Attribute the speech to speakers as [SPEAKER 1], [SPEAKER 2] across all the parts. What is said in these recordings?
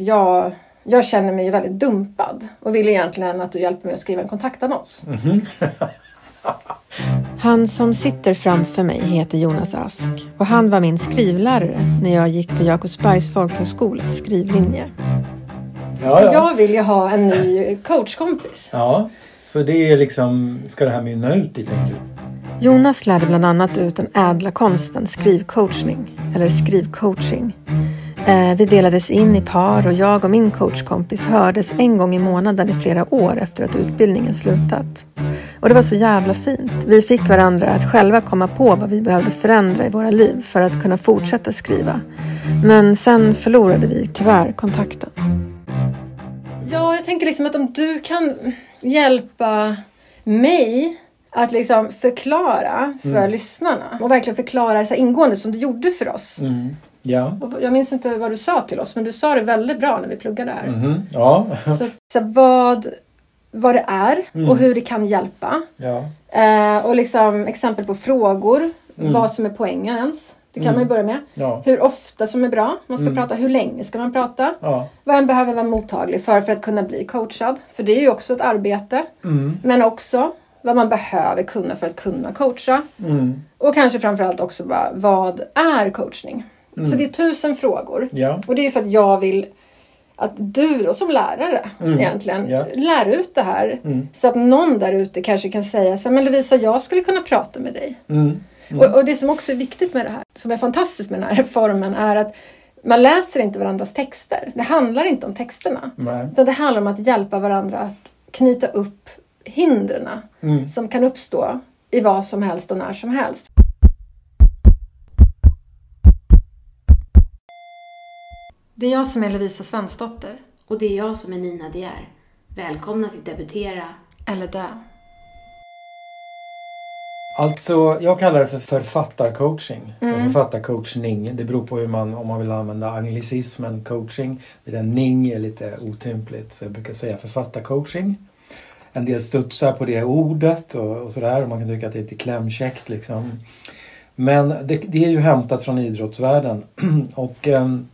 [SPEAKER 1] Jag, jag känner mig väldigt dumpad och vill egentligen att du hjälper mig att skriva en kontaktannons.
[SPEAKER 2] Han som sitter framför mig heter Jonas Ask och han var min skrivlärare när jag gick på Jakobsbergs folkhögskolas skrivlinje.
[SPEAKER 3] Ja, ja.
[SPEAKER 1] Jag vill ju ha en ny coachkompis.
[SPEAKER 3] ja, så det är liksom, ska det här mynna ut i tänker?
[SPEAKER 2] Jonas lärde bland annat ut den ädla konsten skrivcoachning, eller skrivcoaching. Eh, Vi delades in i par och jag och min coachkompis hördes en gång i månaden i flera år efter att utbildningen slutat. Och det var så jävla fint. Vi fick varandra att själva komma på vad vi behövde förändra i våra liv för att kunna fortsätta skriva. Men sen förlorade vi tyvärr kontakten.
[SPEAKER 1] Ja, jag tänker liksom att om du kan hjälpa mig att liksom förklara för lyssnarna och verkligen förklara så ingående som du gjorde för oss.
[SPEAKER 3] Mm. Ja.
[SPEAKER 1] Och Jag minns inte vad du sa till oss men du sa det väldigt bra när vi pluggade här.
[SPEAKER 3] Mhm. Ja.
[SPEAKER 1] Så, så vad, vad det är
[SPEAKER 3] Mm.
[SPEAKER 1] och hur det kan hjälpa.
[SPEAKER 3] ja.
[SPEAKER 1] Eh, och liksom exempel på frågor.
[SPEAKER 3] Mm.
[SPEAKER 1] Vad som är poängen ens. Det kan man ju börja med.
[SPEAKER 3] Ja.
[SPEAKER 1] Hur ofta som är bra man ska
[SPEAKER 3] Mm.
[SPEAKER 1] prata. Hur länge ska man prata?
[SPEAKER 3] Ja.
[SPEAKER 1] Vad en behöver vara mottaglig för för att kunna bli coachad. För det är ju också ett arbete.
[SPEAKER 3] Mm.
[SPEAKER 1] Men också vad man behöver kunna för att kunna coacha.
[SPEAKER 3] Mm.
[SPEAKER 1] Och kanske framförallt också bara, vad är coachning?
[SPEAKER 3] Mm.
[SPEAKER 1] Så det är tusen frågor.
[SPEAKER 3] Ja.
[SPEAKER 1] Och det är ju för att jag vill att du då som lärare
[SPEAKER 3] Mm.
[SPEAKER 1] egentligen
[SPEAKER 3] Ja.
[SPEAKER 1] lär ut det här.
[SPEAKER 3] Mm.
[SPEAKER 1] Så att någon där ute kanske kan säga så men Lovisa jag skulle kunna prata med dig.
[SPEAKER 3] Mm.
[SPEAKER 1] Och, och det som också är viktigt med det här, som är fantastiskt med den här reformen är att man läser inte varandras texter. Det handlar inte om texterna.
[SPEAKER 3] Nej.
[SPEAKER 1] Utan det handlar om att hjälpa varandra att knyta upp hindren
[SPEAKER 3] Mm.
[SPEAKER 1] som kan uppstå i vad som helst och när som helst. Det är jag som är Lovisa Svensdotter.
[SPEAKER 4] Och det är jag som är Nina De är. Välkomna till Debutera.
[SPEAKER 1] Eller dö.
[SPEAKER 3] Alltså, jag kallar det för författarcoaching.
[SPEAKER 1] Mm.
[SPEAKER 3] Författarcoachning. Det beror på hur man, om man vill använda anglicismen coaching. Det där ning är lite otympligt. Så jag brukar säga författarcoaching. En del studsar på det ordet och, och sådär. Och man kan tycka att det är lite klämkäckt liksom. Men det, det är ju hämtat från idrottsvärlden. och ehm,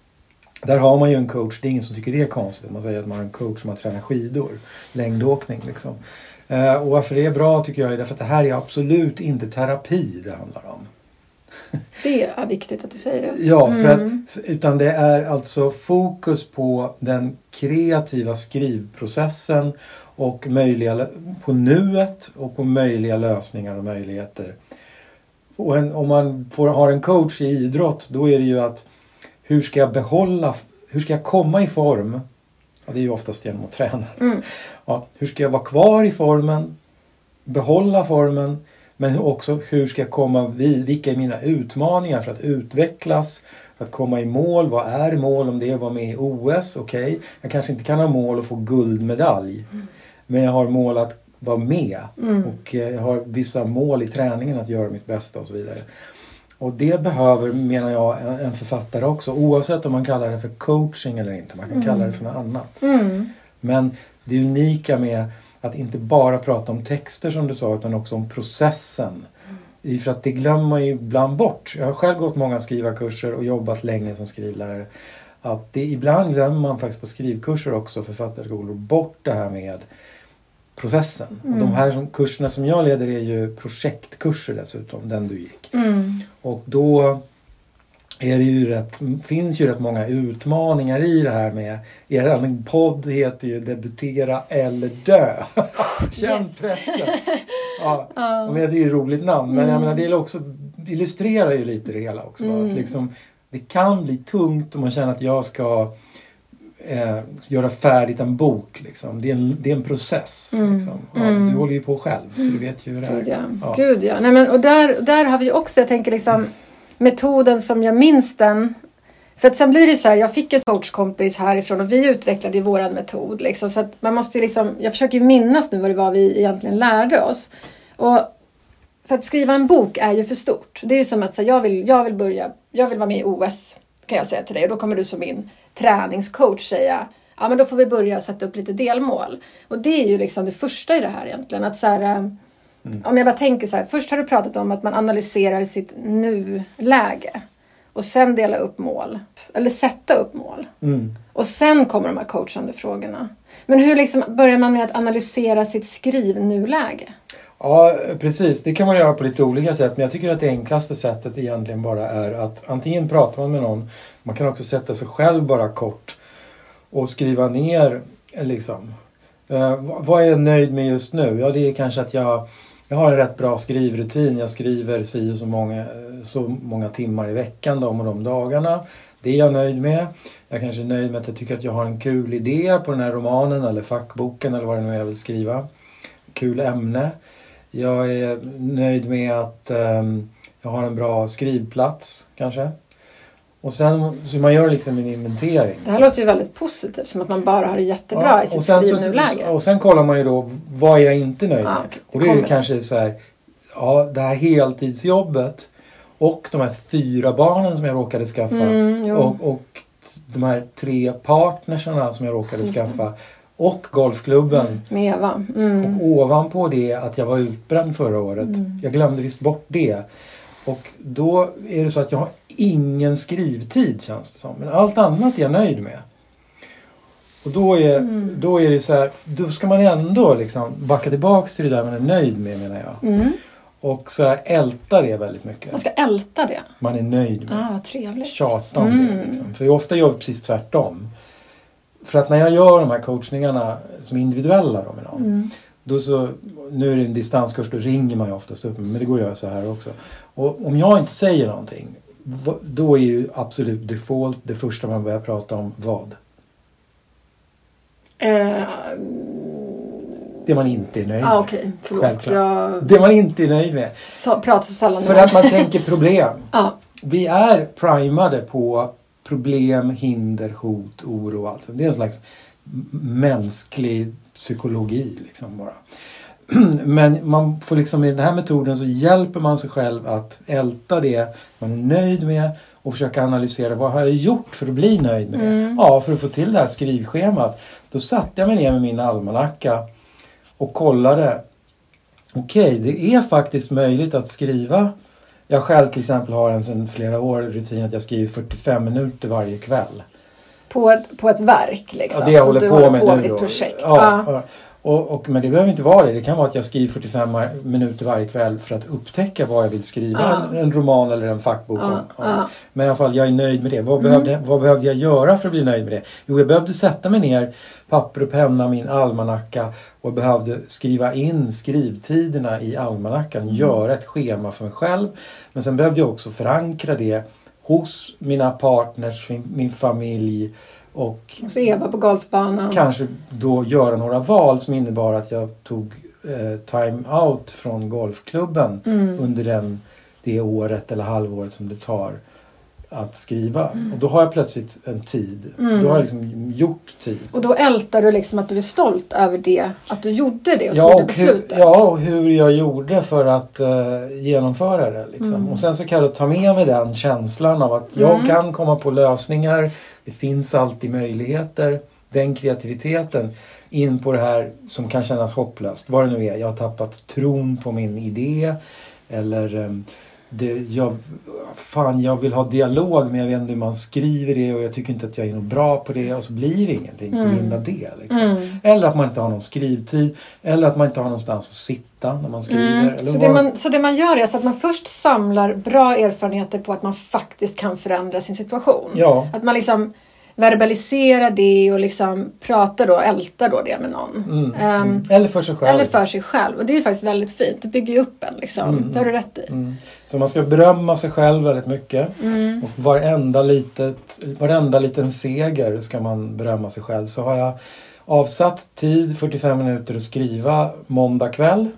[SPEAKER 3] där har man ju en coach. Det är ingen som tycker det är konstigt. Man säger att man har en coach som har tränat skidor. Längdåkning liksom. Eh, och varför det är bra tycker jag är därför att det här är absolut inte terapi det handlar om.
[SPEAKER 1] Det är viktigt att du säger det.
[SPEAKER 3] Ja, för
[SPEAKER 1] Mm.
[SPEAKER 3] att, f- utan det är alltså fokus på den kreativa skrivprocessen och möjliga, på nuet och på möjliga lösningar och möjligheter. Och en, om man får, har en coach i idrott då är det ju att hur ska jag behålla, hur ska jag komma i form? Ja, det är ju oftast genom att träna.
[SPEAKER 1] Mm.
[SPEAKER 3] Ja, hur ska jag vara kvar i formen? Behålla formen? Men också hur ska jag komma vid? Vilka är mina utmaningar för att utvecklas? För att komma i mål? Vad är mål? Om det är att vara med i OS? Okej, jag kanske inte kan ha mål att få guldmedalj. Men jag har mål att vara med.
[SPEAKER 1] Mm.
[SPEAKER 3] Och eh, jag har vissa mål i träningen att göra mitt bästa och så vidare. Och det behöver, menar jag, en, författare också. Oavsett om man kallar det för coaching eller inte. Man kan kalla det för något annat.
[SPEAKER 1] Mm.
[SPEAKER 3] Men det unika med att inte bara prata om texter som du sa utan också om processen. I för att det glömmer man ju ibland bort. Jag har själv gått många skrivarkurser och jobbat länge som skrivlärare. Att det, ibland glömmer man faktiskt på skrivkurser också, författarskolor, bort det här med processen. Och de här som, kurserna som jag leder är ju projektkurser dessutom, den du gick.
[SPEAKER 1] Mm.
[SPEAKER 3] Och då är det ju rätt, finns ju rätt många utmaningar i det här med er podd heter ju Debutera eller dö. Känn
[SPEAKER 1] Yes.
[SPEAKER 3] pressen. Ja, men det är ju ett roligt namn men jag menar det är också, det illustrerar ju lite det hela också. va? Att liksom, det kan bli tungt om man känner att jag ska eh, göra färdigt en bok. Liksom. Det, är en, det är en process. Liksom. Ja, Du håller ju på själv så du vet ju hur det är.
[SPEAKER 1] Gud ja.
[SPEAKER 3] Ja.
[SPEAKER 1] Gud ja. Nej, men, och där, där har vi också, jag tänker liksom metoden som jag minns den. För att sen blir det så här, jag fick en coachkompis härifrån och vi utvecklade ju våran metod. Liksom, så att man måste liksom, jag försöker ju minnas nu vad det var vi egentligen lärde oss. Och för att skriva en bok är ju för stort. Det är ju som att säga, jag vill, jag vill börja, jag vill vara med i OS. Kan jag säga till dig. Och då kommer du som min träningscoach säga, ja men då får vi börja sätta upp lite delmål. Och det är ju liksom det första i det här egentligen. Att så här, eh, Om jag bara tänker så här, först har du pratat om att man analyserar sitt nuläge. Och sen dela upp mål. Eller sätta upp mål.
[SPEAKER 3] Mm.
[SPEAKER 1] Och sen kommer de här coachande frågorna. Men hur liksom börjar man med att analysera sitt skrivnuläge?
[SPEAKER 3] Ja, precis. Det kan man göra på lite olika sätt. Men jag tycker att det enklaste sättet egentligen bara är att antingen pratar man med någon. Man kan också sätta sig själv bara kort och skriva ner liksom. Eh, vad är jag nöjd med just nu? Ja, det är kanske att jag, jag har en rätt bra skrivrutin. Jag skriver si och så många, så många timmar i veckan de och de dagarna. Det är jag nöjd med. Jag kanske är nöjd med att jag tycker att jag har en kul idé på den här romanen eller fackboken eller vad det nu är jag vill skriva. Kul ämne. Jag är nöjd med att ehm, jag har en bra skrivplats kanske. Och sen så man gör liksom en inventering.
[SPEAKER 1] Det här låter ju väldigt positivt. Som att man bara har det jättebra i sitt
[SPEAKER 3] och sen, så,
[SPEAKER 1] skrivnuläge.
[SPEAKER 3] och sen kollar man ju då vad är jag inte nöjd med.
[SPEAKER 1] Ah.
[SPEAKER 3] Och det är ju kanske så här, ja det här heltidsjobbet och de här fyra barnen som jag råkade skaffa
[SPEAKER 1] Mm,
[SPEAKER 3] och, och de här tre partnersarna som jag råkade
[SPEAKER 1] Just det.
[SPEAKER 3] Och golfklubben.
[SPEAKER 1] Med Eva. Mm.
[SPEAKER 3] Och ovanpå det att jag var utbränd förra året.
[SPEAKER 1] Mm.
[SPEAKER 3] Jag glömde visst bort det. Och då är det så att jag har ingen skrivtid känns det som. Men allt annat är jag nöjd med. Och då är,
[SPEAKER 1] Mm.
[SPEAKER 3] då är det så här, då ska man ändå liksom backa tillbaks till det där man är nöjd med menar jag.
[SPEAKER 1] Mm.
[SPEAKER 3] Och så här älta det väldigt mycket.
[SPEAKER 1] Man ska älta det.
[SPEAKER 3] Man är nöjd med.
[SPEAKER 1] Ah, vad trevligt.
[SPEAKER 3] Tjata om
[SPEAKER 1] Mm.
[SPEAKER 3] det. Liksom. För ofta gör vi precis tvärtom. För att när jag gör de här coachningarna som individuella då med någon.
[SPEAKER 1] Mm.
[SPEAKER 3] Då så, nu är det en distanskurs, då ringer man ju oftast upp men det går att göra så här också. Och om jag inte säger någonting, då är ju absolut default det första man börjar prata om vad?
[SPEAKER 1] Eh,
[SPEAKER 3] Det man inte är nöjd
[SPEAKER 1] ah,
[SPEAKER 3] med.
[SPEAKER 1] Okej, förlåt. Jag
[SPEAKER 3] Det man inte är nöjd med.
[SPEAKER 1] sa, pratar så sällan
[SPEAKER 3] För att man tänker problem.
[SPEAKER 1] Ja.
[SPEAKER 3] Vi är primade på problem, hinder, hot, oro och allt. Det är en slags mänsklig psykologi liksom bara. Men man får liksom i den här metoden så hjälper man sig själv att älta det man är nöjd med och försöka analysera vad har jag gjort för att bli nöjd med det?
[SPEAKER 1] Mm.
[SPEAKER 3] Ja, för att få till det här skrivschemat. Då satte jag mig ner med min almanacka och kollade. Okej, det är faktiskt möjligt att skriva. Jag själv till exempel har en sedan flera år rutin att jag skriver 45 minuter varje kväll.
[SPEAKER 1] På, ett, på ett verk liksom.
[SPEAKER 3] Ja, det jag håller på
[SPEAKER 1] håller
[SPEAKER 3] med
[SPEAKER 1] på
[SPEAKER 3] nu
[SPEAKER 1] ett projekt.
[SPEAKER 3] Ja,
[SPEAKER 1] Ja.
[SPEAKER 3] Och, och, men det behöver inte vara det. Det kan vara att jag skriver 45 mar- minuter varje kväll för att upptäcka vad jag vill skriva.
[SPEAKER 1] Ja.
[SPEAKER 3] En, en roman eller en fackbok
[SPEAKER 1] Ja,
[SPEAKER 3] om.
[SPEAKER 1] Ja.
[SPEAKER 3] Men i alla fall, jag är nöjd med det. Vad,
[SPEAKER 1] Mm.
[SPEAKER 3] behövde, vad behövde jag göra för att bli nöjd med det? Jo, jag behövde sätta mig ner, papper och penna, min almanacka och behövde skriva in skrivtiderna i almanackan.
[SPEAKER 1] Mm.
[SPEAKER 3] Göra ett schema för mig själv. Men sen behövde jag också förankra det hos mina partners, min, min familj och
[SPEAKER 1] Och så Eva på golfbanan.
[SPEAKER 3] kanske då göra några val som innebar att jag tog eh, time out från golfklubben
[SPEAKER 1] Mm.
[SPEAKER 3] under den, det året eller halvåret som det tar att skriva.
[SPEAKER 1] Mm.
[SPEAKER 3] Och då har jag plötsligt en tid. Då har jag liksom gjort tid.
[SPEAKER 1] Och då ältar du liksom att du är stolt över det. Att du gjorde det och
[SPEAKER 3] Ja
[SPEAKER 1] tog det
[SPEAKER 3] och, hur,
[SPEAKER 1] beslutet.
[SPEAKER 3] ja, och hur jag gjorde för att eh, genomföra det. Liksom.
[SPEAKER 1] Mm.
[SPEAKER 3] Och sen så kan jag ta med mig den känslan av att jag
[SPEAKER 1] Mm.
[SPEAKER 3] kan komma på lösningar. Det finns alltid möjligheter. Den kreativiteten in på det här som kan kännas hopplöst. Vad det nu är. Jag har tappat tron på min idé. Eller ehm, det, jag, fan, jag vill ha dialog men jag vet inte hur man skriver det och jag tycker inte att jag är nog bra på det och så blir det ingenting på
[SPEAKER 1] Mm.
[SPEAKER 3] grund av det. Liksom.
[SPEAKER 1] Mm.
[SPEAKER 3] Eller att man inte har någon skrivtid. Eller att man inte har någonstans att sitta när man skriver.
[SPEAKER 1] Mm. Så, det man, så det man gör är att man först samlar bra erfarenheter på att man faktiskt kan förändra sin situation.
[SPEAKER 3] Ja.
[SPEAKER 1] Att man liksom verbaliserar det och liksom pratar då, ältar då det med någon.
[SPEAKER 3] Mm. Mm. Eller för sig själv.
[SPEAKER 1] Eller för sig själv. Och det är ju faktiskt väldigt fint. Det bygger ju upp en liksom.
[SPEAKER 3] Mm.
[SPEAKER 1] Det har du rätt i.
[SPEAKER 3] Mm. Så man ska berömma sig själv väldigt mycket.
[SPEAKER 1] Mm.
[SPEAKER 3] Och varenda, litet, varenda liten seger ska man berömma sig själv. Så har jag avsatt tid, 45 minuter att skriva måndag kväll.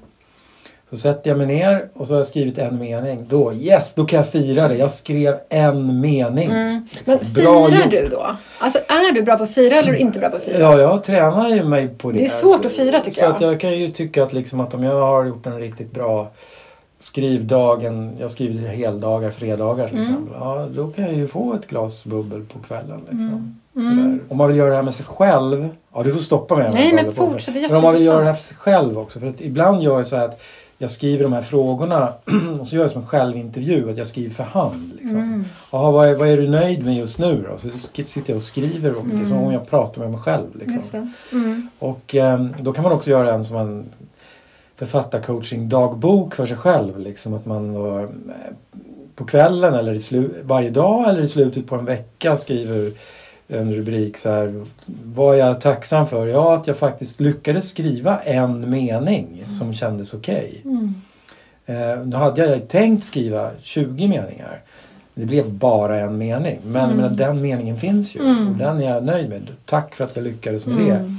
[SPEAKER 3] Så sätter jag mig ner och så har jag skrivit en mening. Då, yes, då kan jag fira det. Jag skrev en mening.
[SPEAKER 1] Mm. Men
[SPEAKER 3] Bra
[SPEAKER 1] firar
[SPEAKER 3] gjort.
[SPEAKER 1] du då? Alltså är du bra på att fira eller är du inte bra på att fira?
[SPEAKER 3] Ja, jag tränar ju mig på det.
[SPEAKER 1] Det är svårt att fira, tycker
[SPEAKER 3] så
[SPEAKER 1] jag.
[SPEAKER 3] Att jag kan ju tycka att, liksom att om jag har gjort en riktigt bra skrivdagen, jag skriver heldagar, fredagar till
[SPEAKER 1] Mm.
[SPEAKER 3] exempel. Ja, då kan jag ju få ett glas bubbel på kvällen. Liksom.
[SPEAKER 1] Mm.
[SPEAKER 3] Sådär. Om man vill göra det här med sig själv. Ja, du får stoppa mig.
[SPEAKER 1] Nej, men fortsätt,
[SPEAKER 3] Men om man vill göra det här för sig själv också. För att ibland gör jag så här att jag skriver de här frågorna och så gör jag som en självintervju. Att jag skriver för hand. Liksom.
[SPEAKER 1] Mm.
[SPEAKER 3] Jaha, vad, är, vad är du nöjd med just nu då? Så sitter jag och skriver om,
[SPEAKER 1] Mm.
[SPEAKER 3] som om jag pratar med mig själv. Liksom.
[SPEAKER 1] Mm.
[SPEAKER 3] Och eh, då kan man också göra en som en författarcoaching-dagbok för sig själv. Liksom att man då, eh, på kvällen eller i varje dag eller i slutet på en vecka skriver en rubrik så här. Vad är jag tacksam för? Ja, att jag faktiskt lyckades skriva en mening som kändes okej.
[SPEAKER 1] Mm.
[SPEAKER 3] Eh, nu hade jag tänkt skriva 20 meningar. Det blev bara en mening. Men,
[SPEAKER 1] Mm.
[SPEAKER 3] men den meningen finns ju.
[SPEAKER 1] Mm.
[SPEAKER 3] Och den är jag nöjd med. Tack för att jag lyckades med
[SPEAKER 1] Mm.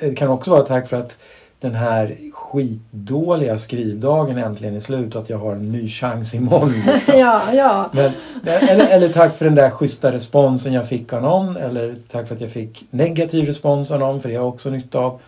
[SPEAKER 3] det. Det kan också vara tack för att den här skitdåliga skrivdagen äntligen är slut och att jag har en ny chans imorgon. Liksom.
[SPEAKER 1] ja, ja.
[SPEAKER 3] Men, eller, eller tack för den där schyssta responsen jag fick av någon. Eller tack för att jag fick negativ respons av någon, för det har jag också nytta av.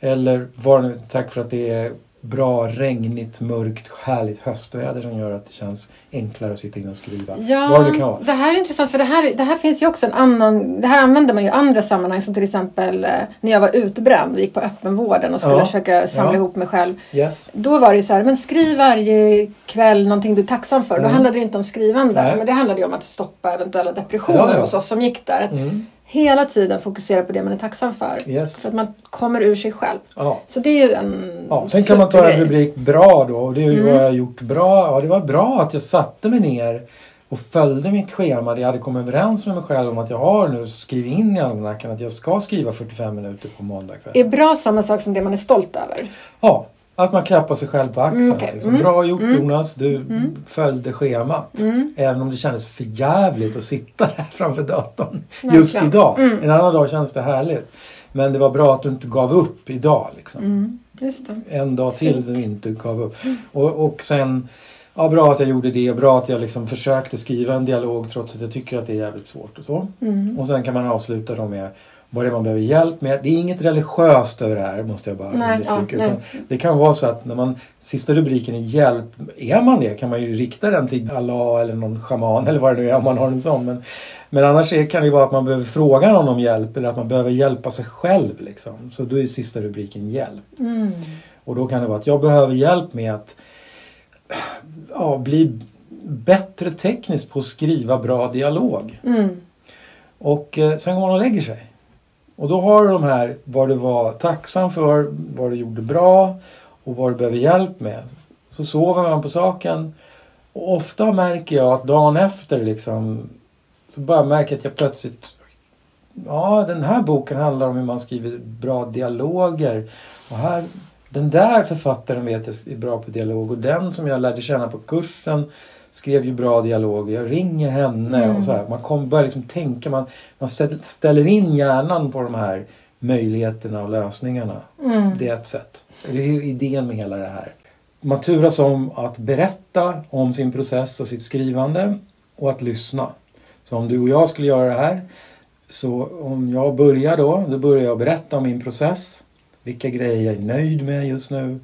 [SPEAKER 3] Eller var nu, tack för att det är bra, regnigt, mörkt, härligt höstväder som gör att det känns enklare att sitta inne och skriva.
[SPEAKER 1] Ja,
[SPEAKER 3] Vad det kan vara.
[SPEAKER 1] det här är intressant för det här, det här finns ju också en annan, det här använder man ju i andra sammanhang som till exempel eh, när jag var utbränd och gick på öppenvården och skulle
[SPEAKER 3] Ja,
[SPEAKER 1] försöka samla
[SPEAKER 3] ja.
[SPEAKER 1] ihop mig själv.
[SPEAKER 3] Yes.
[SPEAKER 1] Då var det ju så här, men skriv varje kväll någonting du är tacksam för. Då
[SPEAKER 3] Mm.
[SPEAKER 1] handlade det inte om skrivande,
[SPEAKER 3] Nej.
[SPEAKER 1] men det handlade ju om att stoppa eventuella depressioner
[SPEAKER 3] Ja, ja.
[SPEAKER 1] hos oss som gick där.
[SPEAKER 3] Mm.
[SPEAKER 1] Hela tiden fokusera på det man är tacksam för.
[SPEAKER 3] Yes.
[SPEAKER 1] Så att man kommer ur sig själv.
[SPEAKER 3] Ja.
[SPEAKER 1] Så det är ju en
[SPEAKER 3] Ja, sen kan man ta en rubrik bra då. Och det är ju
[SPEAKER 1] Mm.
[SPEAKER 3] vad jag gjort bra. Ja, det var bra att jag satte mig ner och följde mitt schema. Jag hade kommit överens med mig själv om att jag har nu skrivit in i almanackan att jag ska skriva 45 minuter på måndag kväll.
[SPEAKER 1] Är bra samma sak som det man är stolt över?
[SPEAKER 3] Ja, att man klappar sig själv på axeln.
[SPEAKER 1] Mm, okej.
[SPEAKER 3] liksom.
[SPEAKER 1] Mm.
[SPEAKER 3] Bra gjort
[SPEAKER 1] Mm.
[SPEAKER 3] Jonas, du följde schemat. Även om det kändes för jävligt att sitta där framför datorn just
[SPEAKER 1] Verkligen.
[SPEAKER 3] idag.
[SPEAKER 1] Mm.
[SPEAKER 3] En annan dag känns det härligt. Men det var bra att du inte gav upp idag. Liksom.
[SPEAKER 1] Mm.
[SPEAKER 3] En dag till
[SPEAKER 1] Fint.
[SPEAKER 3] du inte gav upp. Och, och sen, ja bra att jag gjorde det och bra att jag liksom försökte skriva en dialog trots att jag tycker att det är jävligt svårt och så.
[SPEAKER 1] Mm.
[SPEAKER 3] Och sen kan man avsluta då med vad det är man behöver hjälp med. Det är inget religiöst över det här måste jag bara
[SPEAKER 1] Nej,
[SPEAKER 3] understryka.
[SPEAKER 1] ja,
[SPEAKER 3] det kan vara så att när man, sista rubriken är hjälp, är man det kan man ju rikta den till Allah eller någon shaman eller vad det nu är om man har en sån. Men, men annars är, kan det vara att man behöver fråga någon om hjälp eller att man behöver hjälpa sig själv. Liksom. Så då är sista rubriken hjälp.
[SPEAKER 1] Mm.
[SPEAKER 3] Och då kan det vara att jag behöver hjälp med att ja, bli bättre tekniskt på att skriva bra dialog.
[SPEAKER 1] Mm.
[SPEAKER 3] Och eh, sen går man och lägger sig. Och då har du de här vad du var tacksam för, vad du gjorde bra och vad du behöver hjälp med. Så sover man på saken. Och ofta märker jag att dagen efter liksom så bara märker jag att jag plötsligt Ja, den här boken handlar om hur man skriver bra dialoger. Och här, den där författaren vet jag är bra på dialog och den som jag lärde känna på kursen skrev ju bra dialoger. Jag ringer henne
[SPEAKER 1] Mm.
[SPEAKER 3] och så här. Man kommer börja liksom tänka, man, man ställ- ställer in hjärnan på de här möjligheterna och lösningarna.
[SPEAKER 1] Mm.
[SPEAKER 3] Det är ett sätt. Det är ju idén med hela det här. Man turas om att berätta om sin process och sitt skrivande och att lyssna. Så om du och jag skulle göra det här så om jag börjar då, då börjar jag berätta om min process. Vilka grejer jag är nöjd med just nu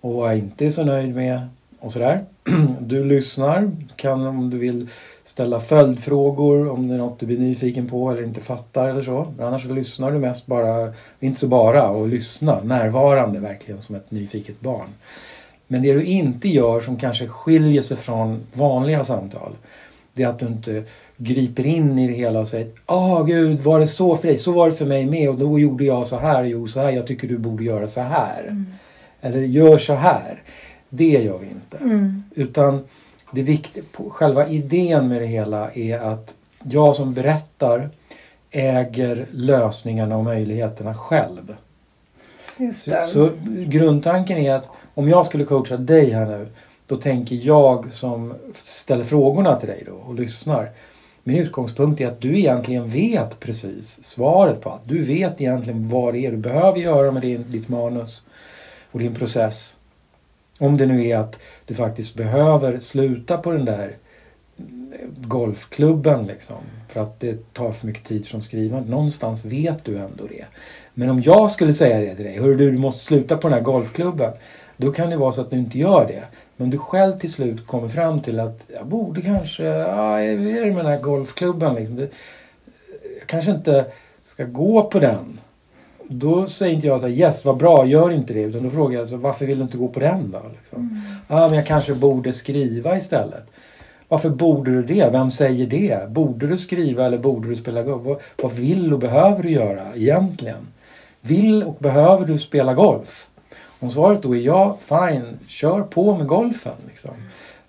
[SPEAKER 3] och vad jag inte är så nöjd med och sådär. Du lyssnar, kan om du vill ställa följdfrågor om det är något du blir nyfiken på eller inte fattar eller så. Men annars så lyssnar du mest bara, inte så bara, och lyssna närvarande verkligen som ett nyfiket barn. Men det du inte gör som kanske skiljer sig från vanliga samtal det är att du inte griper in i det hela och säger Åh gud, var det så för dig? Så var det för mig med och då gjorde jag så här, jo så här, jag tycker du borde göra så här. Eller gör så här. Det gör vi inte.
[SPEAKER 1] Mm.
[SPEAKER 3] Utan det viktiga, själva idén med det hela är att jag som berättar äger lösningarna och möjligheterna själv. Så, så grundtanken är att om jag skulle coacha dig här nu då tänker jag som ställer frågorna till dig då och lyssnar. Min utgångspunkt är att du egentligen vet precis svaret på allt. Du vet egentligen vad det är du behöver göra med din, ditt manus och din process. Om det nu är att du faktiskt behöver sluta på den där golfklubben liksom. För att det tar för mycket tid från skrivandet. Någonstans vet du ändå det. Men om jag skulle säga det till dig. Hörru du, du måste sluta på den här golfklubben. Då kan det vara så att du inte gör det. Men du själv till slut kommer fram till att jag borde kanske, ja, är det med den här golfklubben liksom. Det, jag kanske inte ska gå på den då säger inte jag så här, yes vad bra, gör inte det. Utan då frågar jag så, varför vill du inte gå på den då? Liksom. Ja, men jag kanske borde skriva istället. Varför borde du det? Vem säger det? Borde du skriva eller borde du spela golf? Vad, vad vill och behöver du göra egentligen? Vill och behöver du spela golf? Om svaret då är ja, fine, kör på med golfen. Liksom.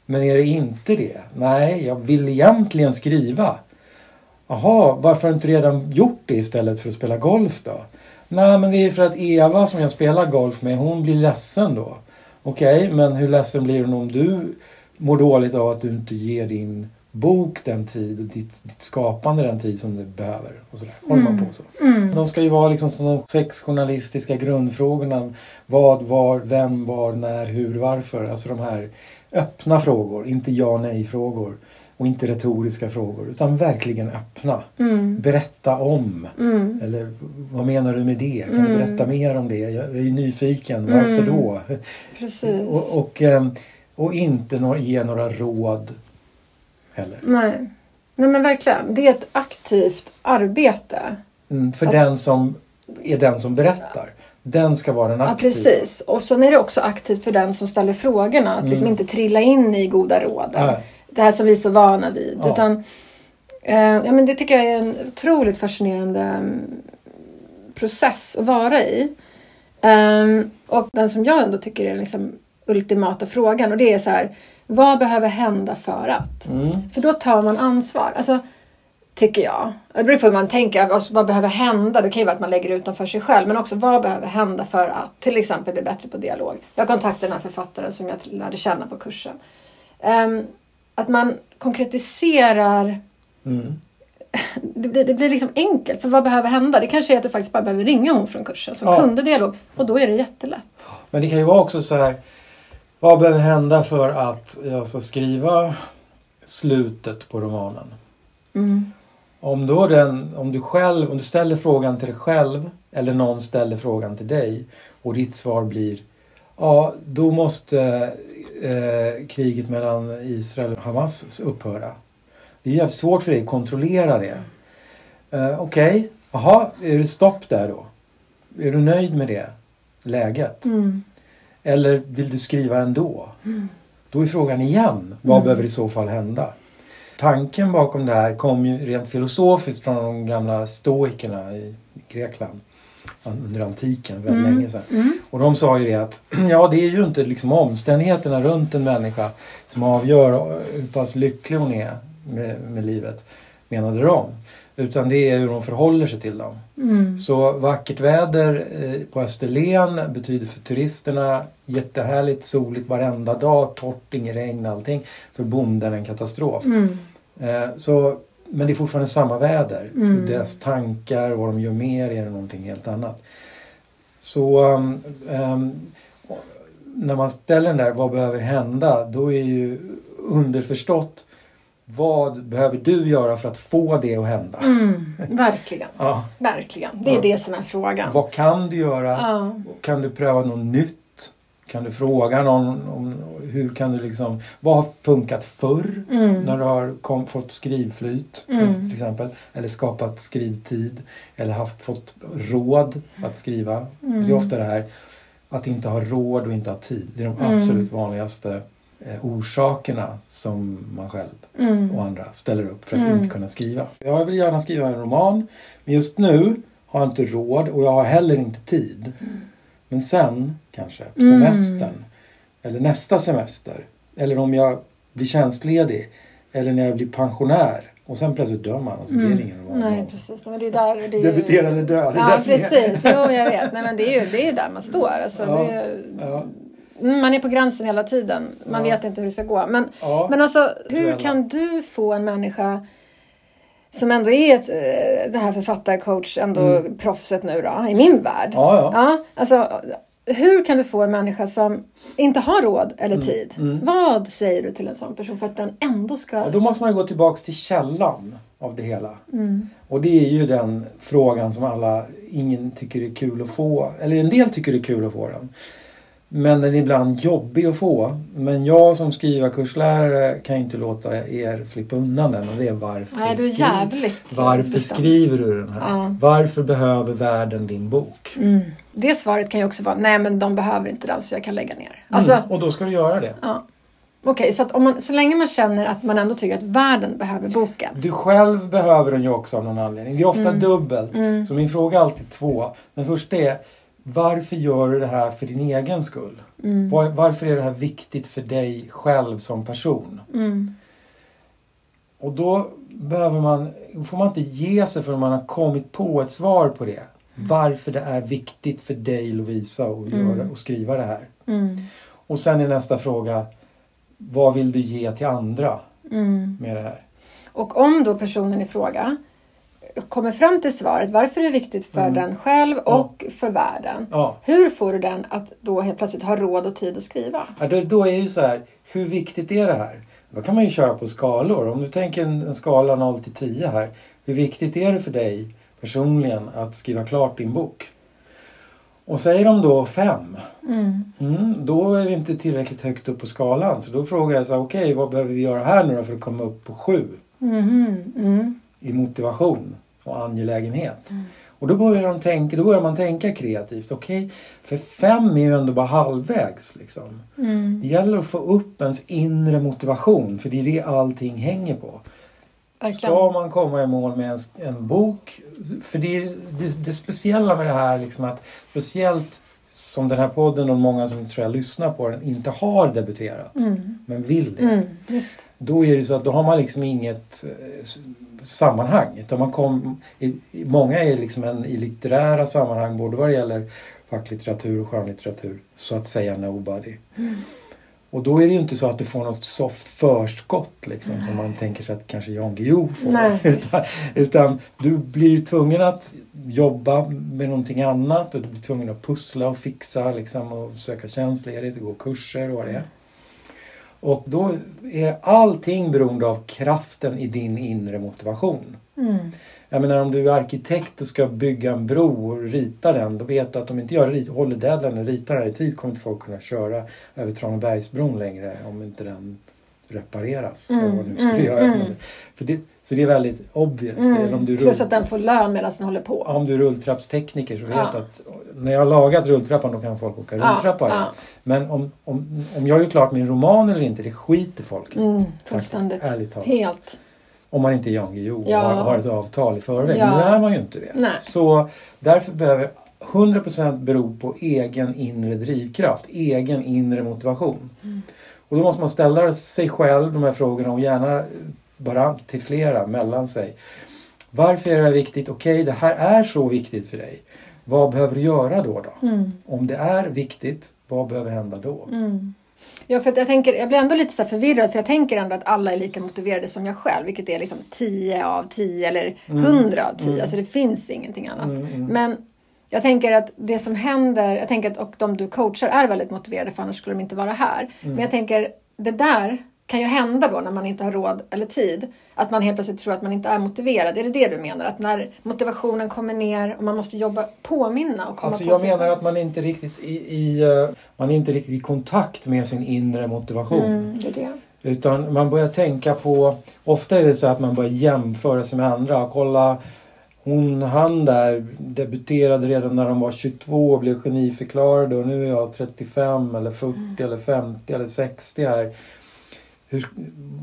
[SPEAKER 3] Men är det inte det? Nej, jag vill egentligen skriva. Jaha, varför har du inte redan gjort det istället för att spela golf då? Nej, men det är för att Eva som jag spelar golf med, hon blir ledsen då. Okej, okay, men hur ledsen blir hon om du mår dåligt av att du inte ger din bok den tid och ditt, ditt skapande den tid som du behöver. Och sådär. Håller man på så.
[SPEAKER 1] Mm.
[SPEAKER 3] De ska ju vara liksom som de sex journalistiska grundfrågorna. Vad, var, vem, var, när, hur, varför. Alltså de här öppna frågor, inte ja nej frågor. Och inte retoriska frågor utan verkligen öppna.
[SPEAKER 1] Mm.
[SPEAKER 3] Berätta om.
[SPEAKER 1] Mm.
[SPEAKER 3] Eller vad menar du med det? Kan
[SPEAKER 1] Mm.
[SPEAKER 3] du berätta mer om det? Jag är nyfiken. Varför
[SPEAKER 1] Mm.
[SPEAKER 3] då?
[SPEAKER 1] Precis.
[SPEAKER 3] Och, och, ehm, och inte ge några råd heller.
[SPEAKER 1] Nej. Nej men verkligen. Det är ett aktivt arbete.
[SPEAKER 3] Mm, för
[SPEAKER 1] Att-
[SPEAKER 3] den som är den som berättar. Den ska vara den
[SPEAKER 1] Ja,
[SPEAKER 3] aktiva.
[SPEAKER 1] precis. Och sen är det också aktivt för den som ställer frågorna. Att liksom
[SPEAKER 3] Mm.
[SPEAKER 1] inte trilla in i goda råden.
[SPEAKER 3] Nej.
[SPEAKER 1] Det här som vi är så vana vid.
[SPEAKER 3] Ja.
[SPEAKER 1] Utan, eh, ja, men det tycker jag är en otroligt fascinerande mm, process att vara i. Ehm, och den som jag ändå tycker är liksom ultimata frågan. Och det är så här. Vad behöver hända för att?
[SPEAKER 3] Mm.
[SPEAKER 1] För då tar man ansvar. Alltså, tycker jag. Det beror på hur man tänker. Alltså, vad behöver hända? Det kan ju vara att man lägger utanför sig själv. Men också vad behöver hända för att till exempel bli bättre på dialog. Jag kontaktade den här författaren som jag lärde känna på kursen. Ehm, att man konkretiserar.
[SPEAKER 3] Mm.
[SPEAKER 1] Det blir, det blir liksom enkelt. För vad behöver hända? Det kanske är att du faktiskt bara behöver ringa hon från kursen som
[SPEAKER 3] Ja.
[SPEAKER 1] kunde dialog. Och då är det jättelätt.
[SPEAKER 3] Men det kan ju vara också så här. Vad behöver hända för att jag ska skriva slutet på romanen?
[SPEAKER 1] Mm.
[SPEAKER 3] Om, då den, om du själv, om du ställer frågan till dig själv eller någon ställer frågan till dig och ditt svar blir Ja, då måste eh, kriget mellan Israel och Hamas upphöra. Det är jävligt svårt för dig att kontrollera det. Eh, Okej, jaha, är det stopp där då? Är du nöjd med det läget?
[SPEAKER 1] Mm.
[SPEAKER 3] Eller vill du skriva ändå? Då är frågan igen, vad
[SPEAKER 1] Mm.
[SPEAKER 3] behöver i så fall hända? Tanken bakom det här kom ju rent filosofiskt från de gamla stoikerna i Grekland under antiken, väldigt
[SPEAKER 1] Mm.
[SPEAKER 3] länge sedan.
[SPEAKER 1] Mm.
[SPEAKER 3] Och de sa ju det att ja, det är ju inte liksom omständigheterna runt en människa som avgör hur pass lycklig hon är med, med livet, menade de. Utan det är hur hon förhåller sig till dem.
[SPEAKER 1] Mm.
[SPEAKER 3] Så vackert väder eh, på Österlen betyder för turisterna jättehärligt, soligt varenda dag, torrt, inget regn, allting. För bonden en katastrof.
[SPEAKER 1] Mm.
[SPEAKER 3] Eh, så, men det är fortfarande samma väder.
[SPEAKER 1] Mm.
[SPEAKER 3] Deras tankar, vad de gör mer är någonting helt annat. Så um, um, när man ställer den där, vad behöver hända? Då är ju underförstått, vad behöver du göra för att få det att hända?
[SPEAKER 1] Mm. Verkligen.
[SPEAKER 3] Ja.
[SPEAKER 1] Verkligen. Det är
[SPEAKER 3] Ja.
[SPEAKER 1] det som är frågan.
[SPEAKER 3] Vad kan du göra?
[SPEAKER 1] Ja.
[SPEAKER 3] Kan du pröva något nytt? Kan du fråga någon om hur kan du liksom, vad har funkat förr?
[SPEAKER 1] Mm.
[SPEAKER 3] När du har kom, fått skrivflyt
[SPEAKER 1] Mm.
[SPEAKER 3] till exempel. Eller skapat skrivtid. Eller haft, fått råd att skriva.
[SPEAKER 1] Mm.
[SPEAKER 3] Det är ofta det här att inte ha råd och inte ha tid. Det är de
[SPEAKER 1] Mm.
[SPEAKER 3] absolut vanligaste eh, orsakerna som man själv
[SPEAKER 1] Mm.
[SPEAKER 3] och andra ställer upp för att
[SPEAKER 1] Mm.
[SPEAKER 3] inte kunna skriva. Jag vill gärna skriva en roman men just nu har jag inte råd och jag har heller inte tid. Men sen kanske, på
[SPEAKER 1] Mm.
[SPEAKER 3] semestern eller nästa semester eller om jag blir tjänstledig eller när jag blir pensionär och sen plötsligt dör man och så blir det ingen roman.
[SPEAKER 1] Mm. Nej, precis. Men det är där, det är
[SPEAKER 3] Debutera eller dö.
[SPEAKER 1] Ja, precis. Jo, jag vet. Nej, men det är ju det är där man står. Alltså,
[SPEAKER 3] Ja.
[SPEAKER 1] är,
[SPEAKER 3] Ja.
[SPEAKER 1] Mm, man är på gränsen hela tiden. Man
[SPEAKER 3] Ja.
[SPEAKER 1] vet inte hur det ska gå. Men, men alltså, hur kan du få en människa som ändå är ett, eh, det här författarcoach, ändå
[SPEAKER 3] Mm.
[SPEAKER 1] proffset nu då, i min värld.
[SPEAKER 3] Ja, ja.
[SPEAKER 1] Ja, alltså, hur kan du få en människa som inte har råd eller tid?
[SPEAKER 3] mm.
[SPEAKER 1] Vad säger du till en sån person för att den ändå ska...
[SPEAKER 3] Ja, då måste man gå tillbaks till källan av det hela.
[SPEAKER 1] Mm.
[SPEAKER 3] Och det är ju den frågan som alla, ingen tycker är kul att få. Eller en del tycker det är kul att få den. Men den är ibland jobbig att få. Men jag som skrivarkurslärare kan ju inte låta er slippa undan den och det är varför.
[SPEAKER 1] Nej, du är jävligt
[SPEAKER 3] Varför skriver du den här?
[SPEAKER 1] Ja.
[SPEAKER 3] Varför behöver världen din bok?
[SPEAKER 1] Mm. Det svaret kan ju också vara, nej men de behöver inte den så jag kan lägga ner. Alltså,
[SPEAKER 3] Mm. Och då ska du göra det.
[SPEAKER 1] ja. Okej, så om man, så länge man känner att man ändå tycker att världen behöver boken.
[SPEAKER 3] Du själv behöver den ju också av någon anledning. Det är ofta
[SPEAKER 1] Mm.
[SPEAKER 3] dubbelt. Så min fråga är alltid två. Den första är varför gör du det här för din egen skull?
[SPEAKER 1] Mm.
[SPEAKER 3] Var, varför är det här viktigt för dig själv som person?
[SPEAKER 1] Mm.
[SPEAKER 3] Och då behöver man, får man inte ge sig förrän man har kommit på ett svar på det. Varför det är viktigt för dig Lovisa att göra, och skriva det här.
[SPEAKER 1] Mm.
[SPEAKER 3] Och sen är nästa fråga, vad vill du ge till andra
[SPEAKER 1] Mm.
[SPEAKER 3] med det här?
[SPEAKER 1] Och om då personen i fråga kommer fram till svaret varför det är viktigt för den själv och för världen.
[SPEAKER 3] Ja,
[SPEAKER 1] Hur får du den att då helt plötsligt ha råd och tid att skriva?
[SPEAKER 3] Ja, då, då är ju så här, hur viktigt är det här? Då kan man ju köra på skalor. Om du tänker en, en skala 0 till 10 här. Hur viktigt är det för dig personligen att skriva klart din bok? Och säger de då 5.
[SPEAKER 1] Mm.
[SPEAKER 3] Mm, då är det inte tillräckligt högt upp på skalan. Så då frågar jag så här, okej vad behöver vi göra här nu då för att komma upp på 7
[SPEAKER 1] Mhm. Mm.
[SPEAKER 3] i motivation och angelägenhet? Och då börjar, de tänka, då börjar man tänka kreativt. Okej, för 5 är ju ändå bara halvvägs. Liksom.
[SPEAKER 1] Mm.
[SPEAKER 3] Det gäller att få upp ens inre motivation för det är det allting hänger på.
[SPEAKER 1] Verkligen.
[SPEAKER 3] Ska man komma i mål med en, en bok, för det, det, det speciella med det här liksom att speciellt som den här podden och många som tror jag lyssnar på den inte har debuterat
[SPEAKER 1] Mm.
[SPEAKER 3] men vill det.
[SPEAKER 1] Mm.
[SPEAKER 3] Då är det så att då har man liksom inget eh, sammanhang. Utan man kom, i, många är liksom en, i litterära sammanhang både vad det gäller facklitteratur och skönlitteratur så att säga nobody. Och då är det ju inte så att du får något soft förskott liksom som man tänker sig att kanske Jan Guillou får.
[SPEAKER 1] Nej,
[SPEAKER 3] utan, utan du blir tvungen att jobba med någonting annat och du blir tvungen att pussla och fixa liksom, och söka tjänstledigt och gå kurser och vad det är. Och då är allting beroende av kraften i din inre motivation.
[SPEAKER 1] Mm.
[SPEAKER 3] Jag menar om du är arkitekt och ska bygga en bro och rita den. Då vet du att om inte jag håller deadline och ritar den här i tid kommer inte folk kunna köra över Tranebergsbron längre om inte den repareras.
[SPEAKER 1] Mm,
[SPEAKER 3] vad du nu skulle
[SPEAKER 1] mm,
[SPEAKER 3] göra.
[SPEAKER 1] mm.
[SPEAKER 3] För det, så det är väldigt obvious. Är om du
[SPEAKER 1] Mm. Plus att den får lön medan den håller på.
[SPEAKER 3] om du är rulltrappstekniker så vet
[SPEAKER 1] Ja.
[SPEAKER 3] att när jag har lagat rulltrappan då kan folk åka
[SPEAKER 1] Ja,
[SPEAKER 3] rulltrappa.
[SPEAKER 1] ja.
[SPEAKER 3] Men om, om, om jag gör klart min roman eller inte, det skiter folk.
[SPEAKER 1] Mm, fullständigt. Helt.
[SPEAKER 3] Om man inte är Jan Guillou och
[SPEAKER 1] Ja.
[SPEAKER 3] har, har ett avtal i förväg.
[SPEAKER 1] Ja.
[SPEAKER 3] Nu är man ju inte det.
[SPEAKER 1] Nej.
[SPEAKER 3] Så därför behöver 100% bero på egen inre drivkraft, egen inre motivation.
[SPEAKER 1] Mm.
[SPEAKER 3] Och då måste man ställa sig själv de här frågorna och gärna bara till flera mellan sig. Varför är det här viktigt? Okej, det här är så viktigt för dig. Vad behöver du göra då? då?
[SPEAKER 1] Mm.
[SPEAKER 3] Om det är viktigt, vad behöver hända då?
[SPEAKER 1] Mm. Ja, för jag, tänker, jag blir ändå lite så förvirrad för jag tänker ändå att alla är lika motiverade som jag själv. Vilket är liksom 10 av 10 eller 100 av 10. Alltså det finns ingenting annat.
[SPEAKER 3] Mm, mm.
[SPEAKER 1] Men jag tänker att det som händer, jag tänker att och de du coachar är väldigt motiverade för annars skulle de inte vara här.
[SPEAKER 3] Mm.
[SPEAKER 1] Men jag tänker, det där kan ju hända då när man inte har råd eller tid. Att man helt plötsligt tror att man inte är motiverad. Är det det du menar? Att när motivationen kommer ner och man måste jobba, påminna och komma
[SPEAKER 3] Alltså
[SPEAKER 1] på
[SPEAKER 3] jag
[SPEAKER 1] sig
[SPEAKER 3] menar att man inte riktigt i, i, eh, man är inte riktigt i kontakt med sin inre motivation.
[SPEAKER 1] Mm, det är det.
[SPEAKER 3] Utan man börjar tänka på, ofta är det så att man börjar jämföra sig med andra. Kolla hon, han där debuterade redan när de var 22 och blev geniförklarade och nu är jag 35 eller 40 eller 50 eller 60 här. Hur,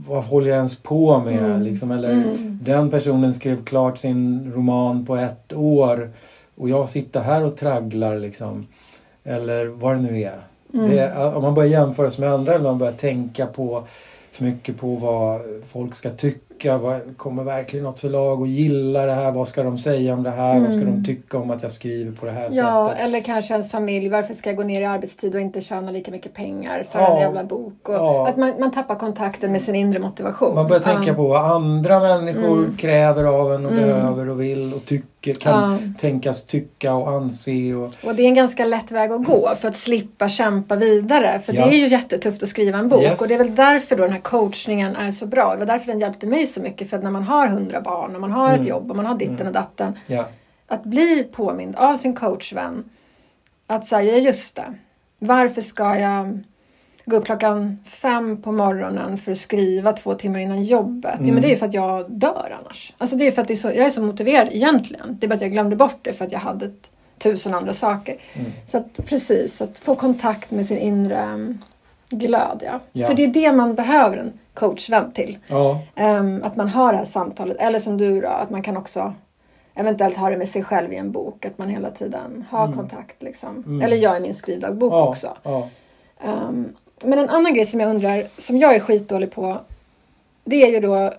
[SPEAKER 3] vad håller jag ens på med?
[SPEAKER 1] Mm.
[SPEAKER 3] Liksom, eller
[SPEAKER 1] Mm.
[SPEAKER 3] den personen skrev klart sin roman på ett år och jag sitter här och tragglar liksom. Eller vad det nu är.
[SPEAKER 1] Mm.
[SPEAKER 3] Det, om man börjar jämföra sig med andra eller om man börjar tänka på för mycket på vad folk ska tycka. Vad, kommer verkligen något förlag att gilla det här? Vad ska de säga om det här? Vad ska de tycka om att jag skriver på det här
[SPEAKER 1] Ja,
[SPEAKER 3] sättet?
[SPEAKER 1] eller kanske ens familj. Varför ska jag gå ner i arbetstid och inte tjäna lika mycket pengar för
[SPEAKER 3] Ja.
[SPEAKER 1] en jävla bok? Och
[SPEAKER 3] Ja.
[SPEAKER 1] Att man, man tappar kontakten med sin inre motivation.
[SPEAKER 3] Man börjar tänka
[SPEAKER 1] Ja.
[SPEAKER 3] på vad andra människor
[SPEAKER 1] Mm.
[SPEAKER 3] kräver av en och behöver och vill och tycker, kan
[SPEAKER 1] Ja.
[SPEAKER 3] tänkas tycka och anse. Och,
[SPEAKER 1] Och det är en ganska lätt väg att gå för att slippa kämpa vidare. För
[SPEAKER 3] Ja.
[SPEAKER 1] det är ju jättetufft att skriva en bok.
[SPEAKER 3] Yes.
[SPEAKER 1] Och det är väl därför då den här coachningen är så bra. Det var därför den hjälpte mig så mycket. För att när man har hundra barn och man har ett
[SPEAKER 3] Mm.
[SPEAKER 1] jobb och man har ditten och datten.
[SPEAKER 3] ja.
[SPEAKER 1] Att bli påmind av sin coachvän att säga, just det. varför ska jag gå upp klockan fem på morgonen för att skriva två timmar innan jobbet? Jo, men det är ju för att jag dör annars. Alltså det är för att är så, jag är så motiverad egentligen. Det är bara att jag glömde bort det för att jag hade ett, tusen andra saker. Så att precis, att få kontakt med sin inre mm, glöd. Ja.
[SPEAKER 3] Ja.
[SPEAKER 1] För det är det man behöver en coachvän till.
[SPEAKER 3] Ja,
[SPEAKER 1] Ehm, att man har det här samtalet. Eller som du då, att man kan också eventuellt ha det med sig själv i en bok. Att man hela tiden har kontakt. Liksom. Eller jag i min skrivdagbok
[SPEAKER 3] ja,
[SPEAKER 1] också. Ehm, men en annan grej som jag undrar, som jag är skitdålig på. Det är ju då,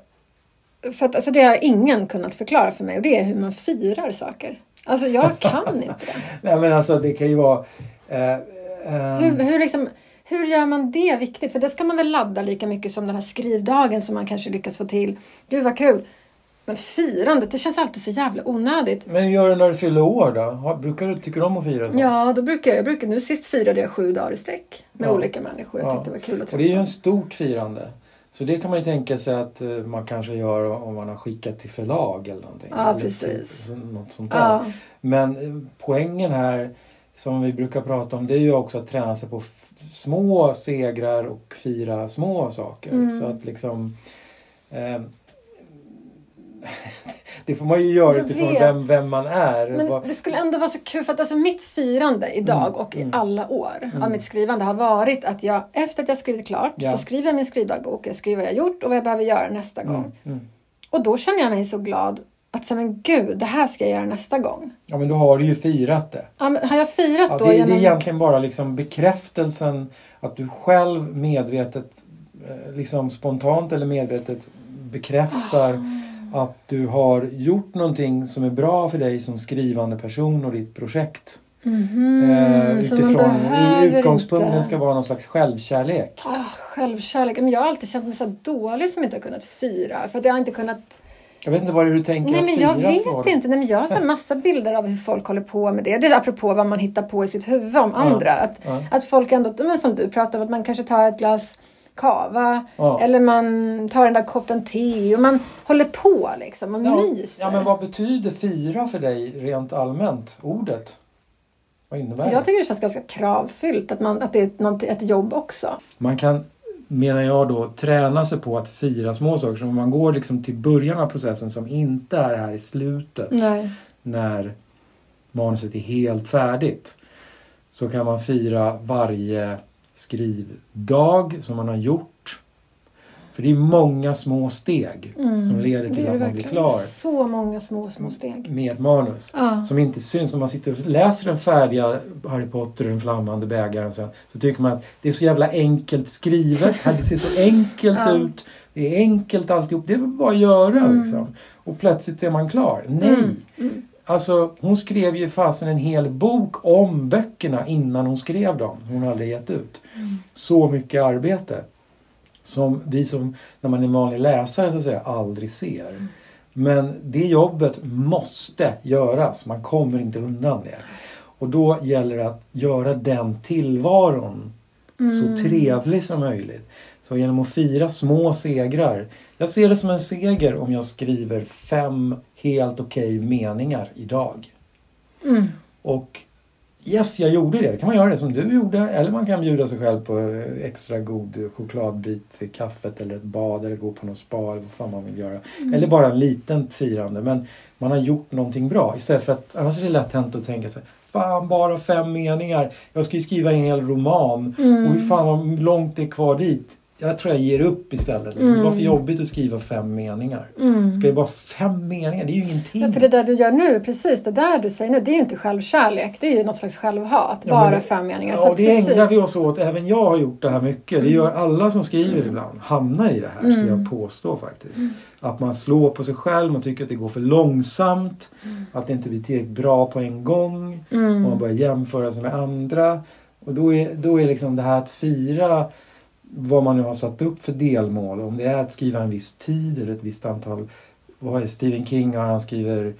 [SPEAKER 1] för att alltså det har ingen kunnat förklara för mig. Och det är hur man firar saker. Alltså jag kan inte det.
[SPEAKER 3] Nej men alltså det kan ju vara... Eh, eh,
[SPEAKER 1] Hur, hur, liksom, hur gör man det viktigt? För det ska man väl ladda lika mycket som den här skrivdagen som man kanske lyckas få till. Gud vad kul! Men firandet, det känns alltid så jävla onödigt.
[SPEAKER 3] Men gör du när du fyller år då? Brukar du, tycker du om att fira så?
[SPEAKER 1] Ja, då brukar jag, jag brukar, nu sist firade jag sju dagar i sträck med
[SPEAKER 3] Ja.
[SPEAKER 1] olika människor. Jag
[SPEAKER 3] Ja.
[SPEAKER 1] tyckte det var kul att
[SPEAKER 3] Och det är ju
[SPEAKER 1] träffa.
[SPEAKER 3] en stort firande. Så det kan man ju tänka sig att eh, man kanske gör om man har skickat till förlag eller någonting.
[SPEAKER 1] Ja,
[SPEAKER 3] eller
[SPEAKER 1] precis.
[SPEAKER 3] Till, så- något sånt där.
[SPEAKER 1] Ja,
[SPEAKER 3] Men eh, poängen här som vi brukar prata om det är ju också att träna sig på små segrar och fira små saker.
[SPEAKER 1] Mm.
[SPEAKER 3] Så att liksom eh, Det får man ju göra
[SPEAKER 1] Jag
[SPEAKER 3] utifrån vem, vem man är.
[SPEAKER 1] men det skulle ändå vara så kul för att alltså mitt firande idag
[SPEAKER 3] Mm,
[SPEAKER 1] och i
[SPEAKER 3] mm.
[SPEAKER 1] alla år av mitt skrivande har varit att jag efter att jag skrivit klart
[SPEAKER 3] Ja.
[SPEAKER 1] så skriver jag min skrivdagbok. Jag skriver vad jag gjort och vad jag behöver göra nästa gång.
[SPEAKER 3] Mm, mm.
[SPEAKER 1] Och då känner jag mig så glad att så, men gud, det här ska jag göra nästa gång.
[SPEAKER 3] Ja men då har du ju firat det.
[SPEAKER 1] Ja, men har jag firat
[SPEAKER 3] Ja,
[SPEAKER 1] då
[SPEAKER 3] det, det
[SPEAKER 1] genom...
[SPEAKER 3] är egentligen bara liksom bekräftelsen att du själv medvetet, eh, liksom spontant eller medvetet bekräftar
[SPEAKER 1] Ah.
[SPEAKER 3] att du har gjort någonting som är bra för dig som skrivande person och ditt projekt.
[SPEAKER 1] Mhm,
[SPEAKER 3] eh,
[SPEAKER 1] så man
[SPEAKER 3] utifrån, utgångspunkten
[SPEAKER 1] inte...
[SPEAKER 3] ska vara någon slags självkärlek.
[SPEAKER 1] Ah, självkärlek. Men jag har alltid känt mig så dålig som inte har kunnat fira. För att jag har inte kunnat...
[SPEAKER 3] Jag vet inte vad du tänker
[SPEAKER 1] Nej men jag vet inte. Nej, men jag har så massa bilder av hur folk håller på med det. Det är apropå vad man hittar på i sitt huvud om andra. Att,
[SPEAKER 3] ja.
[SPEAKER 1] att folk ändå, men som du pratar om, att man kanske tar ett glas kava.
[SPEAKER 3] Ja.
[SPEAKER 1] Eller man tar den där koppen te och man håller på liksom och
[SPEAKER 3] Ja,
[SPEAKER 1] myser.
[SPEAKER 3] ja men vad betyder fira för dig rent allmänt? Ordet? Vad innebär det?
[SPEAKER 1] Jag tycker det känns ganska kravfyllt att, man, att det är ett, ett jobb också.
[SPEAKER 3] Man kan, menar jag då, träna sig på att fira små saker. Så om man går liksom till början av processen som inte är här i slutet.
[SPEAKER 1] Nej.
[SPEAKER 3] När manuset är helt färdigt. Så kan man fira varje skrivdag som man har gjort. För det är många små steg som leder till att man blir klar
[SPEAKER 1] Så många små, små steg.
[SPEAKER 3] med ett manus.
[SPEAKER 1] Ja.
[SPEAKER 3] Som inte syns. Om man sitter och läser den färdiga Harry Potter och den flammande bägaren så, så tycker man att det är så jävla enkelt skrivet. Det ser så enkelt
[SPEAKER 1] Ja.
[SPEAKER 3] ut. Det är enkelt alltihop. Det är bara att göra
[SPEAKER 1] Mm.
[SPEAKER 3] liksom. Och plötsligt är man klar. Nej! Alltså hon skrev ju fasen en hel bok om böckerna innan hon skrev dem. Hon har aldrig gett ut. Så mycket arbete. Som vi som, när man är vanlig läsare så att säga, aldrig ser. Men det jobbet måste göras. Man kommer inte undan det. Och då gäller det att göra den tillvaron så trevlig som möjligt. Så genom att fira små segrar. Jag ser det som en seger om jag skriver fem helt okej meningar idag.
[SPEAKER 1] Mm.
[SPEAKER 3] Och yes, jag gjorde det. Det kan man göra det som du gjorde. Eller man kan bjuda sig själv på extra god chokladbit till kaffet eller ett bad eller gå på något spa eller vad fan man vill göra. Eller bara en liten firande. Men man har gjort någonting bra. Istället för att annars är det lätt hänt att tänka sig Fan bara fem meningar. Jag ska ju skriva en hel roman. Och hur fan vad långt det är kvar dit. Jag tror jag ger upp istället. Liksom. Det var för jobbigt att skriva fem meningar. Ska det bara fem meningar? Det är ju ingenting.
[SPEAKER 1] Ja, för det där du gör nu, precis det där du säger nu, det är ju inte självkärlek. Det är ju något slags självhat.
[SPEAKER 3] Ja,
[SPEAKER 1] bara
[SPEAKER 3] det-
[SPEAKER 1] fem meningar.
[SPEAKER 3] Ja, och det
[SPEAKER 1] precis. Mm.
[SPEAKER 3] ägnar vi oss åt. Även jag har gjort det här mycket. Det gör alla som skriver ibland. Hamnar i det här skulle jag påstå faktiskt.
[SPEAKER 1] Mm.
[SPEAKER 3] Att man slår på sig själv. Man tycker att det går för långsamt.
[SPEAKER 1] Mm.
[SPEAKER 3] Att det inte blir tillräckligt bra på en gång. Och man börjar jämföra sig med andra. Och då är, då är liksom det här att fira vad man nu har satt upp för delmål. Om det är att skriva en viss tid eller ett visst antal. Vad är Stephen King han skriver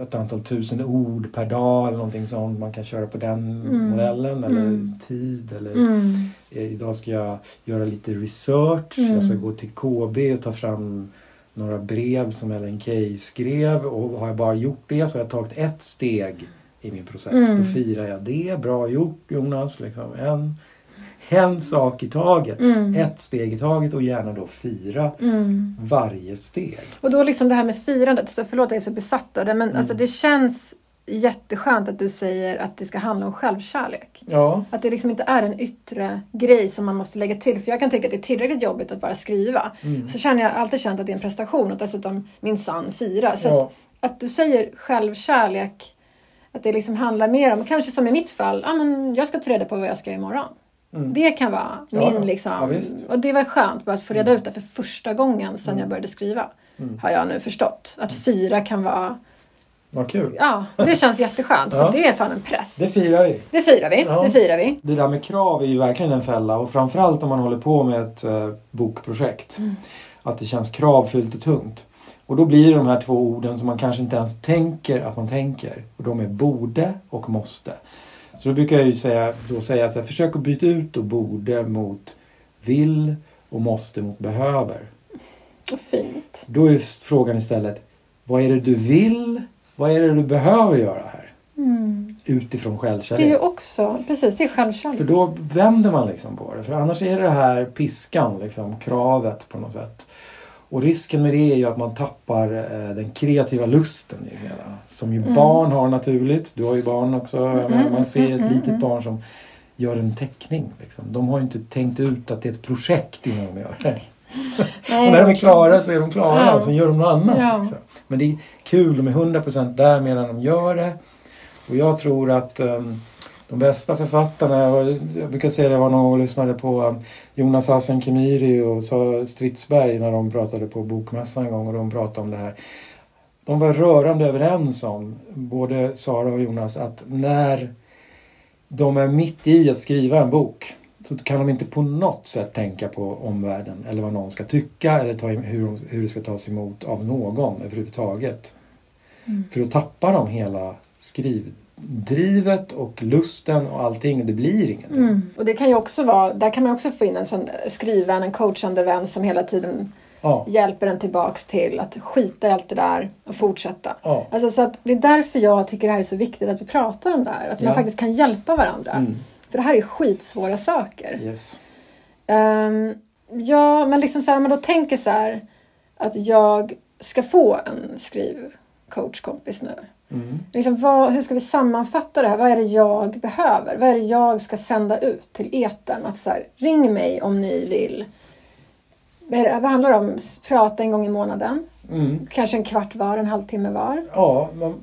[SPEAKER 3] ett antal tusen ord per dag eller någonting sånt. Man kan köra på den modellen eller tid. Eller
[SPEAKER 1] Mm.
[SPEAKER 3] eh, idag ska jag göra lite research. Jag ska gå till KB och ta fram några brev som Ellen Key skrev. Och har jag bara gjort det så har jag tagit ett steg i min process.
[SPEAKER 1] Mm.
[SPEAKER 3] Då firar jag det. Bra gjort Jonas. Liksom. En, en sak i taget.
[SPEAKER 1] Mm.
[SPEAKER 3] Ett steg i taget och gärna då fira
[SPEAKER 1] Mm.
[SPEAKER 3] varje steg.
[SPEAKER 1] Och då liksom det här med firandet, så förlåt jag är så besatt av det, men
[SPEAKER 3] Mm.
[SPEAKER 1] alltså det känns jätteskönt att du säger att det ska handla om självkärlek.
[SPEAKER 3] Ja,
[SPEAKER 1] Att det liksom inte är en yttre grej som man måste lägga till. För jag kan tycka att det är tillräckligt jobbigt att bara skriva.
[SPEAKER 3] Mm.
[SPEAKER 1] Så känner jag alltid känt att det är en prestation och dessutom minsann fira. Så
[SPEAKER 3] ja.
[SPEAKER 1] att, att du säger självkärlek, att det liksom handlar mer om, kanske som i mitt fall, ah, men jag ska ta reda på vad jag ska göra imorgon.
[SPEAKER 3] Mm.
[SPEAKER 1] Det kan vara
[SPEAKER 3] Ja,
[SPEAKER 1] min liksom.
[SPEAKER 3] ja,
[SPEAKER 1] och det var skönt att få reda
[SPEAKER 3] Mm.
[SPEAKER 1] ut det för första gången sedan
[SPEAKER 3] Mm.
[SPEAKER 1] jag började skriva.
[SPEAKER 3] Mm.
[SPEAKER 1] Har jag nu förstått. Att fira kan vara,
[SPEAKER 3] Vad kul.
[SPEAKER 1] ja det känns jätteskönt.
[SPEAKER 3] Ja.
[SPEAKER 1] För det är fan en press.
[SPEAKER 3] Det firar vi.
[SPEAKER 1] Det firar vi.
[SPEAKER 3] Ja.
[SPEAKER 1] Det firar vi.
[SPEAKER 3] Det där med krav är ju verkligen en fälla och framförallt om man håller på med ett eh, bokprojekt.
[SPEAKER 1] Mm.
[SPEAKER 3] Att det känns kravfyllt och tungt. Och då blir det de här två orden som man kanske inte ens tänker att man tänker. Och de är borde och måste. Så då brukar jag ju säga, då säga så här, försök att byta ut då borde mot vill och måste mot behöver.
[SPEAKER 1] Fint.
[SPEAKER 3] Då är frågan istället, vad är det du vill? Vad är det du behöver göra här?
[SPEAKER 1] Mm.
[SPEAKER 3] Utifrån
[SPEAKER 1] Det
[SPEAKER 3] självkärlek.
[SPEAKER 1] är ju också, precis, det är
[SPEAKER 3] För
[SPEAKER 1] självkärlek.
[SPEAKER 3] då vänder man liksom på det. För annars är det här piskan, liksom, kravet på något sätt. Och risken med det är ju att man tappar eh, den kreativa lusten i det hela. Som ju
[SPEAKER 1] Mm.
[SPEAKER 3] barn har naturligt. Du har ju barn också.
[SPEAKER 1] Mm,
[SPEAKER 3] man ser ett
[SPEAKER 1] mm,
[SPEAKER 3] litet
[SPEAKER 1] mm.
[SPEAKER 3] barn som gör en teckning. Liksom. De har ju inte tänkt ut att det är ett projekt innan de gör det. Och när de är klara så är de klara
[SPEAKER 1] Ja.
[SPEAKER 3] och så gör de något annat.
[SPEAKER 1] Ja.
[SPEAKER 3] Liksom. Men det är kul, de är 100% där medan de gör det. Och jag tror att um, de bästa författarna, jag brukar säga det, jag var någon gång och lyssnade på um, Jonas Hassen Khemiri och så Stridsberg när de pratade på Bokmässan en gång och de pratade om det här. De var rörande överens om, både Sara och Jonas, att när de är mitt i att skriva en bok så kan de inte på något sätt tänka på omvärlden eller vad någon ska tycka eller ta, hur, hur det ska tas emot av någon överhuvudtaget.
[SPEAKER 1] Mm.
[SPEAKER 3] För då tappar de hela skrivdrivet och lusten och allting. Det blir ingenting.
[SPEAKER 1] Mm. Och det kan ju också vara, där kan man också få in en sån skrivvän, en coachande vän som hela tiden
[SPEAKER 3] Ja,
[SPEAKER 1] hjälper en tillbaks till att skita i allt det där och fortsätta.
[SPEAKER 3] ja.
[SPEAKER 1] Alltså, så att det är därför jag tycker det här är så viktigt att vi pratar om det här. Att man
[SPEAKER 3] Ja.
[SPEAKER 1] faktiskt kan hjälpa varandra.
[SPEAKER 3] Mm.
[SPEAKER 1] För det här är skitsvåra saker.
[SPEAKER 3] Yes.
[SPEAKER 1] Ehm, ja, men liksom så här, om man då tänker så här att jag ska få en skrivcoachkompis nu.
[SPEAKER 3] Mm.
[SPEAKER 1] Liksom, vad, hur ska vi sammanfatta det här? Vad är det jag behöver? Vad är det jag ska sända ut till etern? Att så här, ring mig om ni vill. Vad, handlar det om? Prata en gång i månaden.
[SPEAKER 3] Mm.
[SPEAKER 1] Kanske en kvart var, en halvtimme var.
[SPEAKER 3] Ja, men,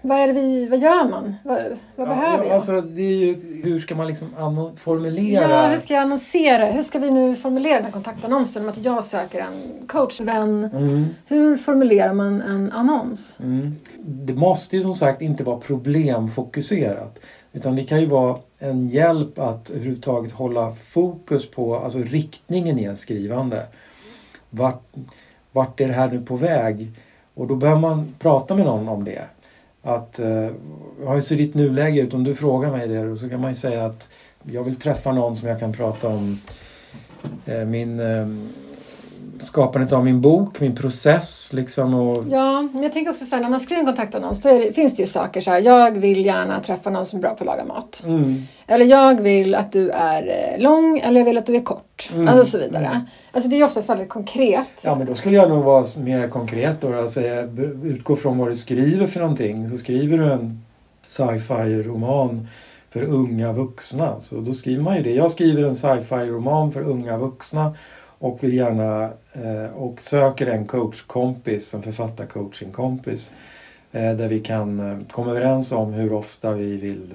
[SPEAKER 1] Vad, är vi, vad gör man? Vad, vad
[SPEAKER 3] ja,
[SPEAKER 1] behöver
[SPEAKER 3] ja,
[SPEAKER 1] jag?
[SPEAKER 3] Alltså, det är ju, hur ska man liksom formulera?
[SPEAKER 1] Ja, hur ska jag annonsera? Hur ska vi nu formulera den här kontaktannonsen om att jag söker en coachvän?
[SPEAKER 3] Mm.
[SPEAKER 1] Hur formulerar man en annons?
[SPEAKER 3] Mm. Det måste ju som sagt inte vara problemfokuserat. Utan det kan ju vara en hjälp att överhuvudtaget hålla fokus på alltså riktningen i en skrivande. Vart, vart är det här nu på väg? Och då behöver man prata med någon om det. Att, eh, hur ser ditt nuläge ut? Om du frågar mig det och så kan man ju säga att jag vill träffa någon som jag kan prata om eh, min eh, skapandet av min bok, min process liksom. Och,
[SPEAKER 1] Ja, men jag tänker också så här, när man skriver en kontaktannons då det, finns det ju saker så här. Jag vill gärna träffa någon som är bra på att laga mat.
[SPEAKER 3] Mm.
[SPEAKER 1] Eller jag vill att du är eh, lång eller jag vill att du är kort.
[SPEAKER 3] Mm.
[SPEAKER 1] Alltså så vidare.
[SPEAKER 3] Mm.
[SPEAKER 1] Alltså det är ju oftast väldigt konkret.
[SPEAKER 3] Ja men då skulle jag nog vara mer konkret då. b- utgå från vad du skriver för någonting. Så skriver du en sci-fi roman för unga vuxna. Så då skriver man ju det. Jag skriver en sci-fi roman för unga vuxna. Och vill gärna eh, och söker en coachkompis, en författarcoachingkompis. Eh, där vi kan eh, komma överens om hur ofta vi vill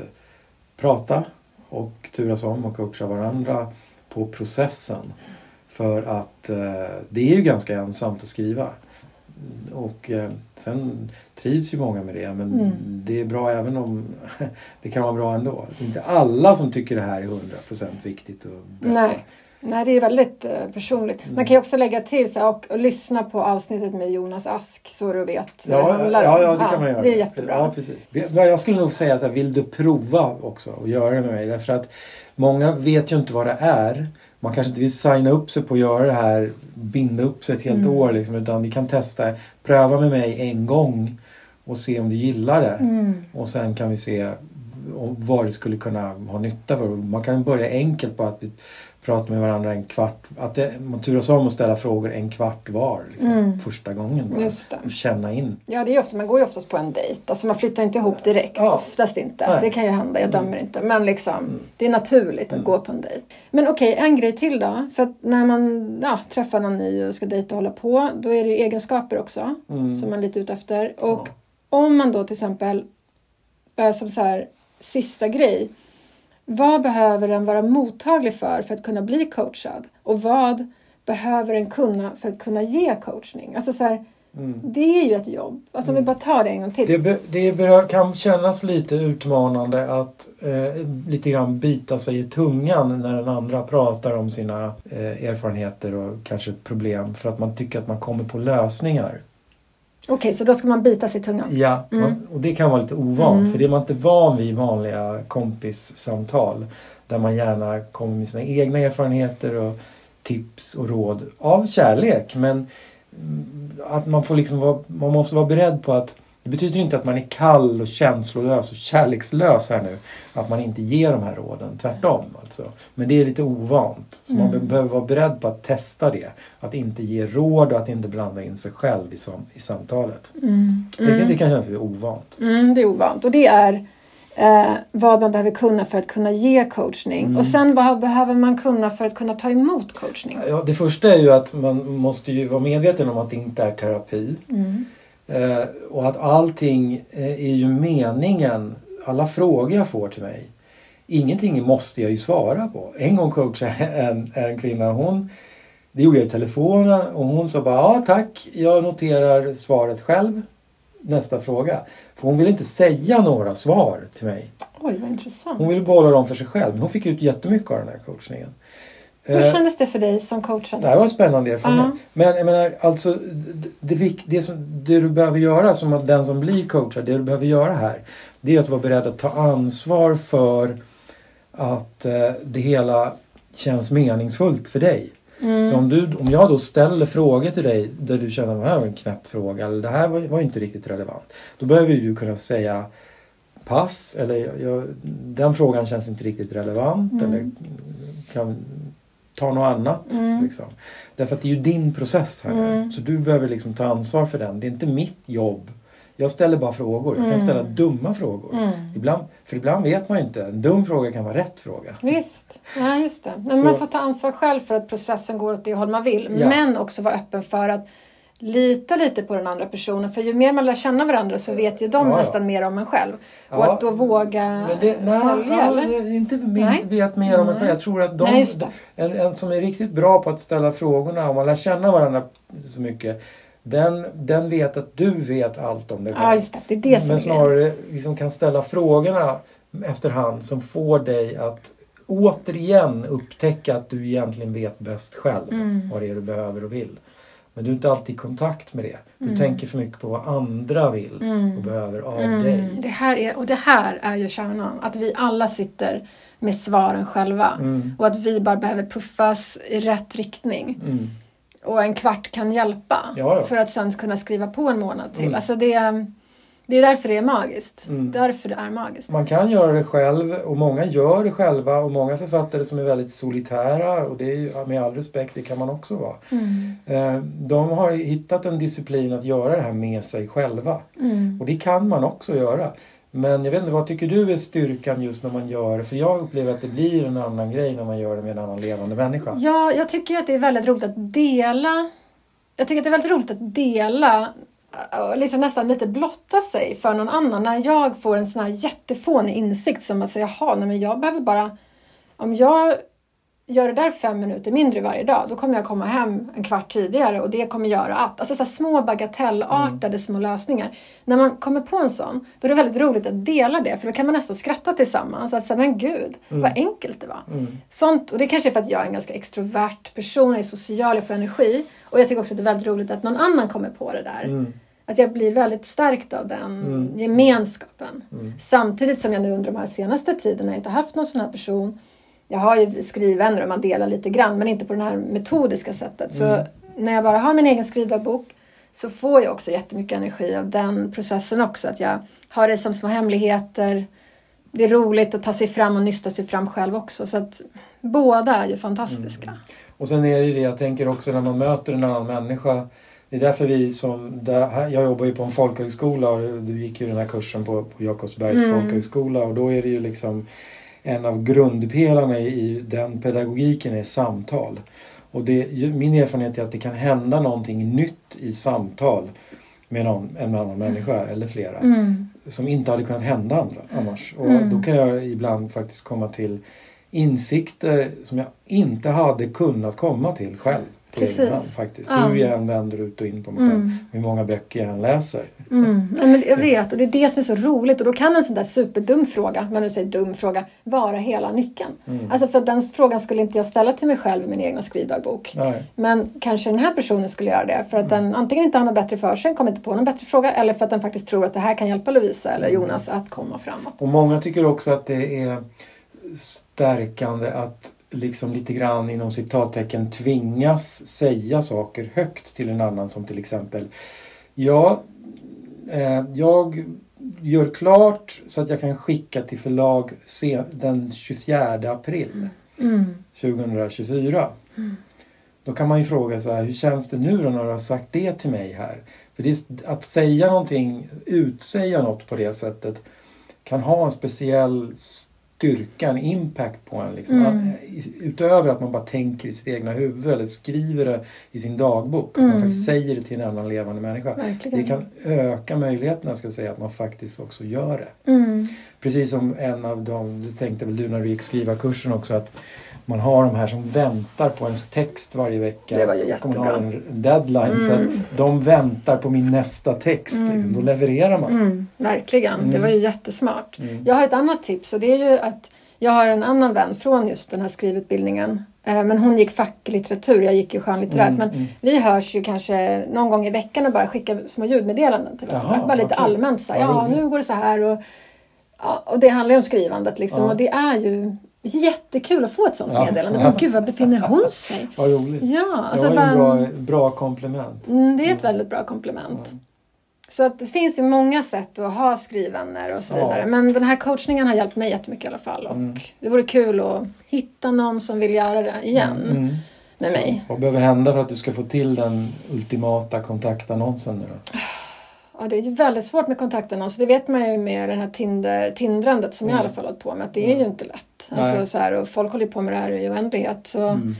[SPEAKER 3] prata och turas om och coacha varandra på processen. För att eh, det är ju ganska ensamt att skriva. Och eh, sen trivs ju många med det men
[SPEAKER 1] Mm.
[SPEAKER 3] det är bra även om det kan vara bra ändå. Det är inte alla som tycker det här är 100% viktigt och bäst.
[SPEAKER 1] Nej. Nej, det är väldigt eh, personligt. Man kan ju också lägga till så här, och, och lyssna på avsnittet med Jonas Ask så du vet vad det
[SPEAKER 3] Ja,
[SPEAKER 1] handlar
[SPEAKER 3] ja, ja, det kan man göra.
[SPEAKER 1] Det är jättebra.
[SPEAKER 3] Ja, precis. Ja, Jag skulle nog säga så här, vill du prova också och göra det med mig? Därför att många vet ju inte vad det är. Man kanske inte vill signa upp sig på att göra det här, binda upp sig ett helt
[SPEAKER 1] Mm.
[SPEAKER 3] år liksom, utan vi kan testa, pröva med mig en gång och se om du gillar det.
[SPEAKER 1] Mm.
[SPEAKER 3] Och sen kan vi se vad det skulle kunna ha nytta för. Man kan börja enkelt på att vi pratar med varandra en kvart. Att det, man turas om att ställa frågor en kvart var. Liksom,
[SPEAKER 1] Mm.
[SPEAKER 3] Första gången bara. Och känna in.
[SPEAKER 1] Ja, det är ofta, man går ju oftast på en dejt. Alltså man flyttar inte ihop direkt.
[SPEAKER 3] Ja.
[SPEAKER 1] Oftast inte.
[SPEAKER 3] Nej.
[SPEAKER 1] Det kan ju hända, jag dömer inte. Men liksom, det är naturligt att gå på en dejt. Men okej, en grej till då. För att när man ja, träffar någon ny och ska dejta och hålla på, då är det ju egenskaper också.
[SPEAKER 3] Mm.
[SPEAKER 1] Som man är lite ute efter. Och om man då till exempel, eh, som så här, sista grej. Vad behöver den vara mottaglig för för att kunna bli coachad? Och vad behöver den kunna för att kunna ge coachning? Alltså så här, det är ju ett jobb. Alltså om vi bara tar det en gång till.
[SPEAKER 3] Det, be, det kan kännas lite utmanande att eh, lite grann bita sig i tungan när den andra pratar om sina eh, erfarenheter och kanske problem för att man tycker att man kommer på lösningar.
[SPEAKER 1] Okej, så då ska man bita sig i tungan.
[SPEAKER 3] Ja, man, och det kan vara lite ovant för det är man inte van vid i vanliga kompissamtal. Där man gärna kommer med sina egna erfarenheter och tips och råd av kärlek. Men mm, att man får liksom vara, man måste vara beredd på att det betyder inte att man är kall och känslolös och kärlekslös här nu. Att man inte ger de här råden. Tvärtom alltså. Men det är lite ovant. Så man be- behöver vara beredd på att testa det. Att inte ge råd och att inte blanda in sig själv i, sam- i samtalet. Det, kan- det kan kännas lite ovant.
[SPEAKER 1] Mm, det är ovant. Och det är eh, vad man behöver kunna för att kunna ge coachning. Och sen vad behöver man kunna för att kunna ta emot coachning?
[SPEAKER 3] Ja, det första är ju att man måste ju vara medveten om att det inte är terapi. Eh, och att allting eh, är ju meningen. Alla frågor jag får till mig. Ingenting måste jag ju svara på. En gång coachade jag en, en kvinna. Hon, det gjorde jag i telefonen och hon sa bara ja tack. Jag noterar svaret själv. Nästa fråga. För hon ville inte säga några svar till mig.
[SPEAKER 1] Oj, vad intressant.
[SPEAKER 3] Hon ville behålla dem för sig själv. Men hon fick ut jättemycket av den här coachningen.
[SPEAKER 1] Hur
[SPEAKER 3] Eh,
[SPEAKER 1] kändes det för dig som coachad?
[SPEAKER 3] det här var spännande erfarenhet.
[SPEAKER 1] Ja.
[SPEAKER 3] Men jag menar, alltså, det, det, det, som, det du behöver göra som den som blir coachad, det du behöver göra här, det är att vara beredd att ta ansvar för att eh, det hela känns meningsfullt för dig.
[SPEAKER 1] Mm.
[SPEAKER 3] Så om, du, om jag då ställer frågor till dig där du känner att det här var en knäpp fråga eller det här var, var inte riktigt relevant. Då behöver du kunna säga pass eller jag, jag, den frågan känns inte riktigt relevant eller kan ta något annat. Liksom. Därför att det är ju din process här nu. Så du behöver liksom ta ansvar för den. Det är inte mitt jobb. Jag ställer bara frågor. Jag kan ställa dumma frågor. Ibland, för ibland vet man ju inte. En dum fråga kan vara rätt fråga.
[SPEAKER 1] Visst, ja just det. Men man får ta ansvar själv för att processen går åt det håll man vill.
[SPEAKER 3] Ja.
[SPEAKER 1] Men också vara öppen för att lita lite på den andra personen. För ju mer man lär känna varandra så vet ju de
[SPEAKER 3] Ja, ja.
[SPEAKER 1] nästan mer om en själv. Och
[SPEAKER 3] Ja.
[SPEAKER 1] att då våga
[SPEAKER 3] det, nej,
[SPEAKER 1] följa,
[SPEAKER 3] är inte min,
[SPEAKER 1] Nej.
[SPEAKER 3] vet mer om en själv. Jag tror att de,
[SPEAKER 1] Nej,
[SPEAKER 3] en, en som är riktigt bra på att ställa frågorna och man lär känna varandra så mycket. Den, den vet att du vet allt om dig själv.
[SPEAKER 1] Ja, just det. Det är det som
[SPEAKER 3] Men snarare liksom kan ställa frågorna efterhand som får dig att återigen upptäcka att du egentligen vet bäst själv
[SPEAKER 1] Mm.
[SPEAKER 3] vad det är du behöver och vill. Men du är inte alltid i kontakt med det. Du tänker för mycket på vad andra vill och behöver av dig.
[SPEAKER 1] Mm, det här är, och det här är ju kärnan. Att vi alla sitter med svaren själva.
[SPEAKER 3] Mm.
[SPEAKER 1] Och att vi bara behöver puffas i rätt riktning.
[SPEAKER 3] Mm.
[SPEAKER 1] Och en kvart kan hjälpa.
[SPEAKER 3] Ja, ja.
[SPEAKER 1] För att sen kunna skriva på en månad till.
[SPEAKER 3] Mm.
[SPEAKER 1] Alltså det, det är därför det är magiskt.
[SPEAKER 3] Mm.
[SPEAKER 1] Därför det är magiskt.
[SPEAKER 3] Man kan göra det själv och många gör det själva och många författare som är väldigt solitära och det är med all respekt, det kan man också vara.
[SPEAKER 1] Mm.
[SPEAKER 3] Eh, De har hittat en disciplin att göra det här med sig själva.
[SPEAKER 1] Mm.
[SPEAKER 3] Och det kan man också göra. Men jag vet inte, vad tycker du är styrkan just när man gör det? För jag upplever att det blir en annan grej när man gör det med en annan levande människa.
[SPEAKER 1] Ja, jag tycker att det är väldigt roligt att dela. Jag tycker att det är väldigt roligt att dela liksom nästan lite blotta sig för någon annan. När jag får en sån här jättefånig insikt som att säga, jaha, nej men jag behöver bara... Om jag gör det där fem minuter mindre varje dag, då kommer jag komma hem en kvart tidigare och det kommer göra att... Alltså så små bagatellartade små lösningar. När man kommer på en sån, då är det väldigt roligt att dela det, för då kan man nästan skratta tillsammans. Att säga, men gud, vad enkelt det var. Sånt, och det kanske är för att jag är en ganska extrovert person, jag är social, jag får energi. Och jag tycker också att det är väldigt roligt att någon annan kommer på det där.
[SPEAKER 3] Mm.
[SPEAKER 1] Att jag blir väldigt stärkt av den gemenskapen. Samtidigt som jag nu under de här senaste tiderna inte haft någon sån här person. Jag har ju skrivvänner och man delar lite grann men inte på det här metodiska sättet. Så när jag bara har min egen skrivbok så får jag också jättemycket energi av den processen också. Att jag har det som små hemligheter. Det är roligt att ta sig fram och nysta sig fram själv också. Så att båda är ju fantastiska.
[SPEAKER 3] Mm. Och sen är det det jag tänker också när man möter en annan människa. Det är därför vi som, där, jag jobbar ju på en folkhögskola och du gick ju den här kursen på, på Jakobsbergs
[SPEAKER 1] Mm.
[SPEAKER 3] folkhögskola och då är det ju liksom en av grundpelarna i den pedagogiken är samtal. Och det, min erfarenhet är att det kan hända någonting nytt i samtal med någon, en annan människa eller flera
[SPEAKER 1] Mm.
[SPEAKER 3] som inte hade kunnat hända andra annars. Och
[SPEAKER 1] Mm.
[SPEAKER 3] då kan jag ibland faktiskt komma till insikter som jag inte hade kunnat komma till själv. På
[SPEAKER 1] Precis.
[SPEAKER 3] faktiskt.
[SPEAKER 1] Ja.
[SPEAKER 3] Hur jag än vänder ut och in på mig själv.
[SPEAKER 1] Mm.
[SPEAKER 3] Hur många böcker jag än läser.
[SPEAKER 1] Mm. Nej, men jag vet och det är det som är så roligt och då kan en sån där superdum fråga, man nu säger dum fråga, vara hela nyckeln.
[SPEAKER 3] Mm.
[SPEAKER 1] Alltså för den frågan skulle inte jag ställa till mig själv i min egna skrivdagbok.
[SPEAKER 3] Nej.
[SPEAKER 1] Men kanske den här personen skulle göra det för att den antingen inte har något bättre för sig, kommer inte på någon bättre fråga eller för att den faktiskt tror att det här kan hjälpa Lovisa eller Jonas att komma framåt.
[SPEAKER 3] Och många tycker också att det är stärkande att liksom lite grann inom citattecken tvingas säga saker högt till en annan som till exempel Ja, eh, jag gör klart så att jag kan skicka till förlag den 24 april
[SPEAKER 1] Mm.
[SPEAKER 3] 2024. Då kan man ju fråga så här, hur känns det nu då när du har sagt det till mig här? För är, att säga någonting, utsäga något på det sättet kan ha en speciell styrka, en impact på en. Liksom.
[SPEAKER 1] Mm.
[SPEAKER 3] Utöver att man bara tänker i sitt egna huvud eller skriver det i sin dagbok. Att
[SPEAKER 1] Mm.
[SPEAKER 3] man faktiskt säger det till en annan levande människa.
[SPEAKER 1] Verkligen.
[SPEAKER 3] Det kan öka möjligheterna ska jag säga, att man faktiskt också gör det.
[SPEAKER 1] Mm.
[SPEAKER 3] Precis som en av dem, du tänkte väl du när du gick skrivarkursen också att man har de här som väntar på ens text varje vecka.
[SPEAKER 1] Det var ju jättebra.
[SPEAKER 3] en deadline så att
[SPEAKER 1] Mm.
[SPEAKER 3] de väntar på min nästa text.
[SPEAKER 1] Mm.
[SPEAKER 3] Liksom. Då levererar man.
[SPEAKER 1] Mm. Verkligen, det
[SPEAKER 3] Mm.
[SPEAKER 1] var ju jättesmart.
[SPEAKER 3] Mm.
[SPEAKER 1] Jag har ett annat tips och det är ju att jag har en annan vän från just den här skrivutbildningen. Eh, Men hon gick facklitteratur, jag gick ju skönlitterärt.
[SPEAKER 3] Mm,
[SPEAKER 1] Men
[SPEAKER 3] mm.
[SPEAKER 1] vi hörs ju kanske någon gång i veckan och bara skickar små ljudmeddelanden till varandra. Bara lite
[SPEAKER 3] okej.
[SPEAKER 1] allmänt så här, ja nu går det så här. Och, ja, och det handlar ju om skrivandet liksom.
[SPEAKER 3] Ja.
[SPEAKER 1] Och det är ju jättekul att få ett sånt
[SPEAKER 3] Ja.
[SPEAKER 1] meddelande. Men gud, var befinner hon sig?
[SPEAKER 3] Vad roligt.
[SPEAKER 1] Ja,
[SPEAKER 3] det
[SPEAKER 1] alltså
[SPEAKER 3] var ju
[SPEAKER 1] bara,
[SPEAKER 3] en bra, bra komplement.
[SPEAKER 1] mm, det är ett väldigt bra komplement. Så att det finns ju många sätt att ha skrivvänner och så
[SPEAKER 3] Ja.
[SPEAKER 1] vidare. Men den här coachningen har hjälpt mig jättemycket i alla fall. Och
[SPEAKER 3] Mm.
[SPEAKER 1] det vore kul att hitta någon som vill göra det igen
[SPEAKER 3] Mm.
[SPEAKER 1] med
[SPEAKER 3] Så,
[SPEAKER 1] mig.
[SPEAKER 3] Vad behöver hända för att du ska få till den ultimata kontaktannonsen nu då?
[SPEAKER 1] Ja, det är ju väldigt svårt med kontakterna. Så det vet man ju med det här Tinder, tindrandet som jag i
[SPEAKER 3] Mm.
[SPEAKER 1] alla fall har hållit på med. Att det är ju inte lätt. Alltså,
[SPEAKER 3] Nej.
[SPEAKER 1] så här, och folk håller på med det här i oändlighet. Så.
[SPEAKER 3] Mm.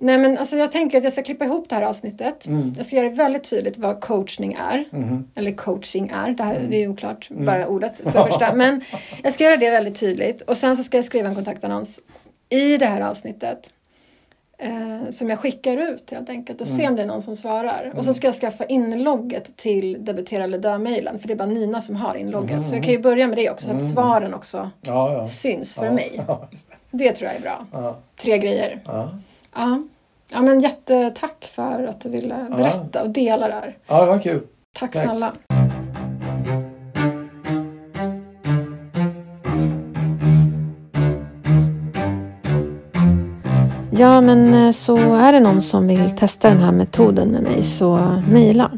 [SPEAKER 1] Nej, men alltså, jag tänker att jag ska klippa ihop det här avsnittet.
[SPEAKER 3] Mm.
[SPEAKER 1] Jag ska göra det väldigt tydligt vad coachning är.
[SPEAKER 3] Mhm.
[SPEAKER 1] Eller coaching är. Det, här,
[SPEAKER 3] Mm.
[SPEAKER 1] det är oklart, bara ordet för det första. Men jag ska göra det väldigt tydligt. Och sen så ska jag skriva en kontaktannons i det här avsnittet. Eh, som jag skickar ut helt enkelt och
[SPEAKER 3] Mm.
[SPEAKER 1] se om det är någon som svarar. Och sen ska jag skaffa inlogget till debutera eller dö-mailen. För det är bara Nina som har inlogget.
[SPEAKER 3] Mm.
[SPEAKER 1] Så jag kan ju börja med det också så att
[SPEAKER 3] Mm.
[SPEAKER 1] svaren också
[SPEAKER 3] Ja, ja.
[SPEAKER 1] syns för
[SPEAKER 3] ja.
[SPEAKER 1] mig.
[SPEAKER 3] Det.
[SPEAKER 1] Tror jag är bra. Tre grejer.
[SPEAKER 3] Ja.
[SPEAKER 1] Ja. Men jättetack för att du ville berätta och dela det här.
[SPEAKER 3] ja, det var kul.
[SPEAKER 1] Tack,
[SPEAKER 3] Tack.
[SPEAKER 1] snälla.
[SPEAKER 2] Ja, men eh, så är det någon som vill testa den här metoden med mig så mejla.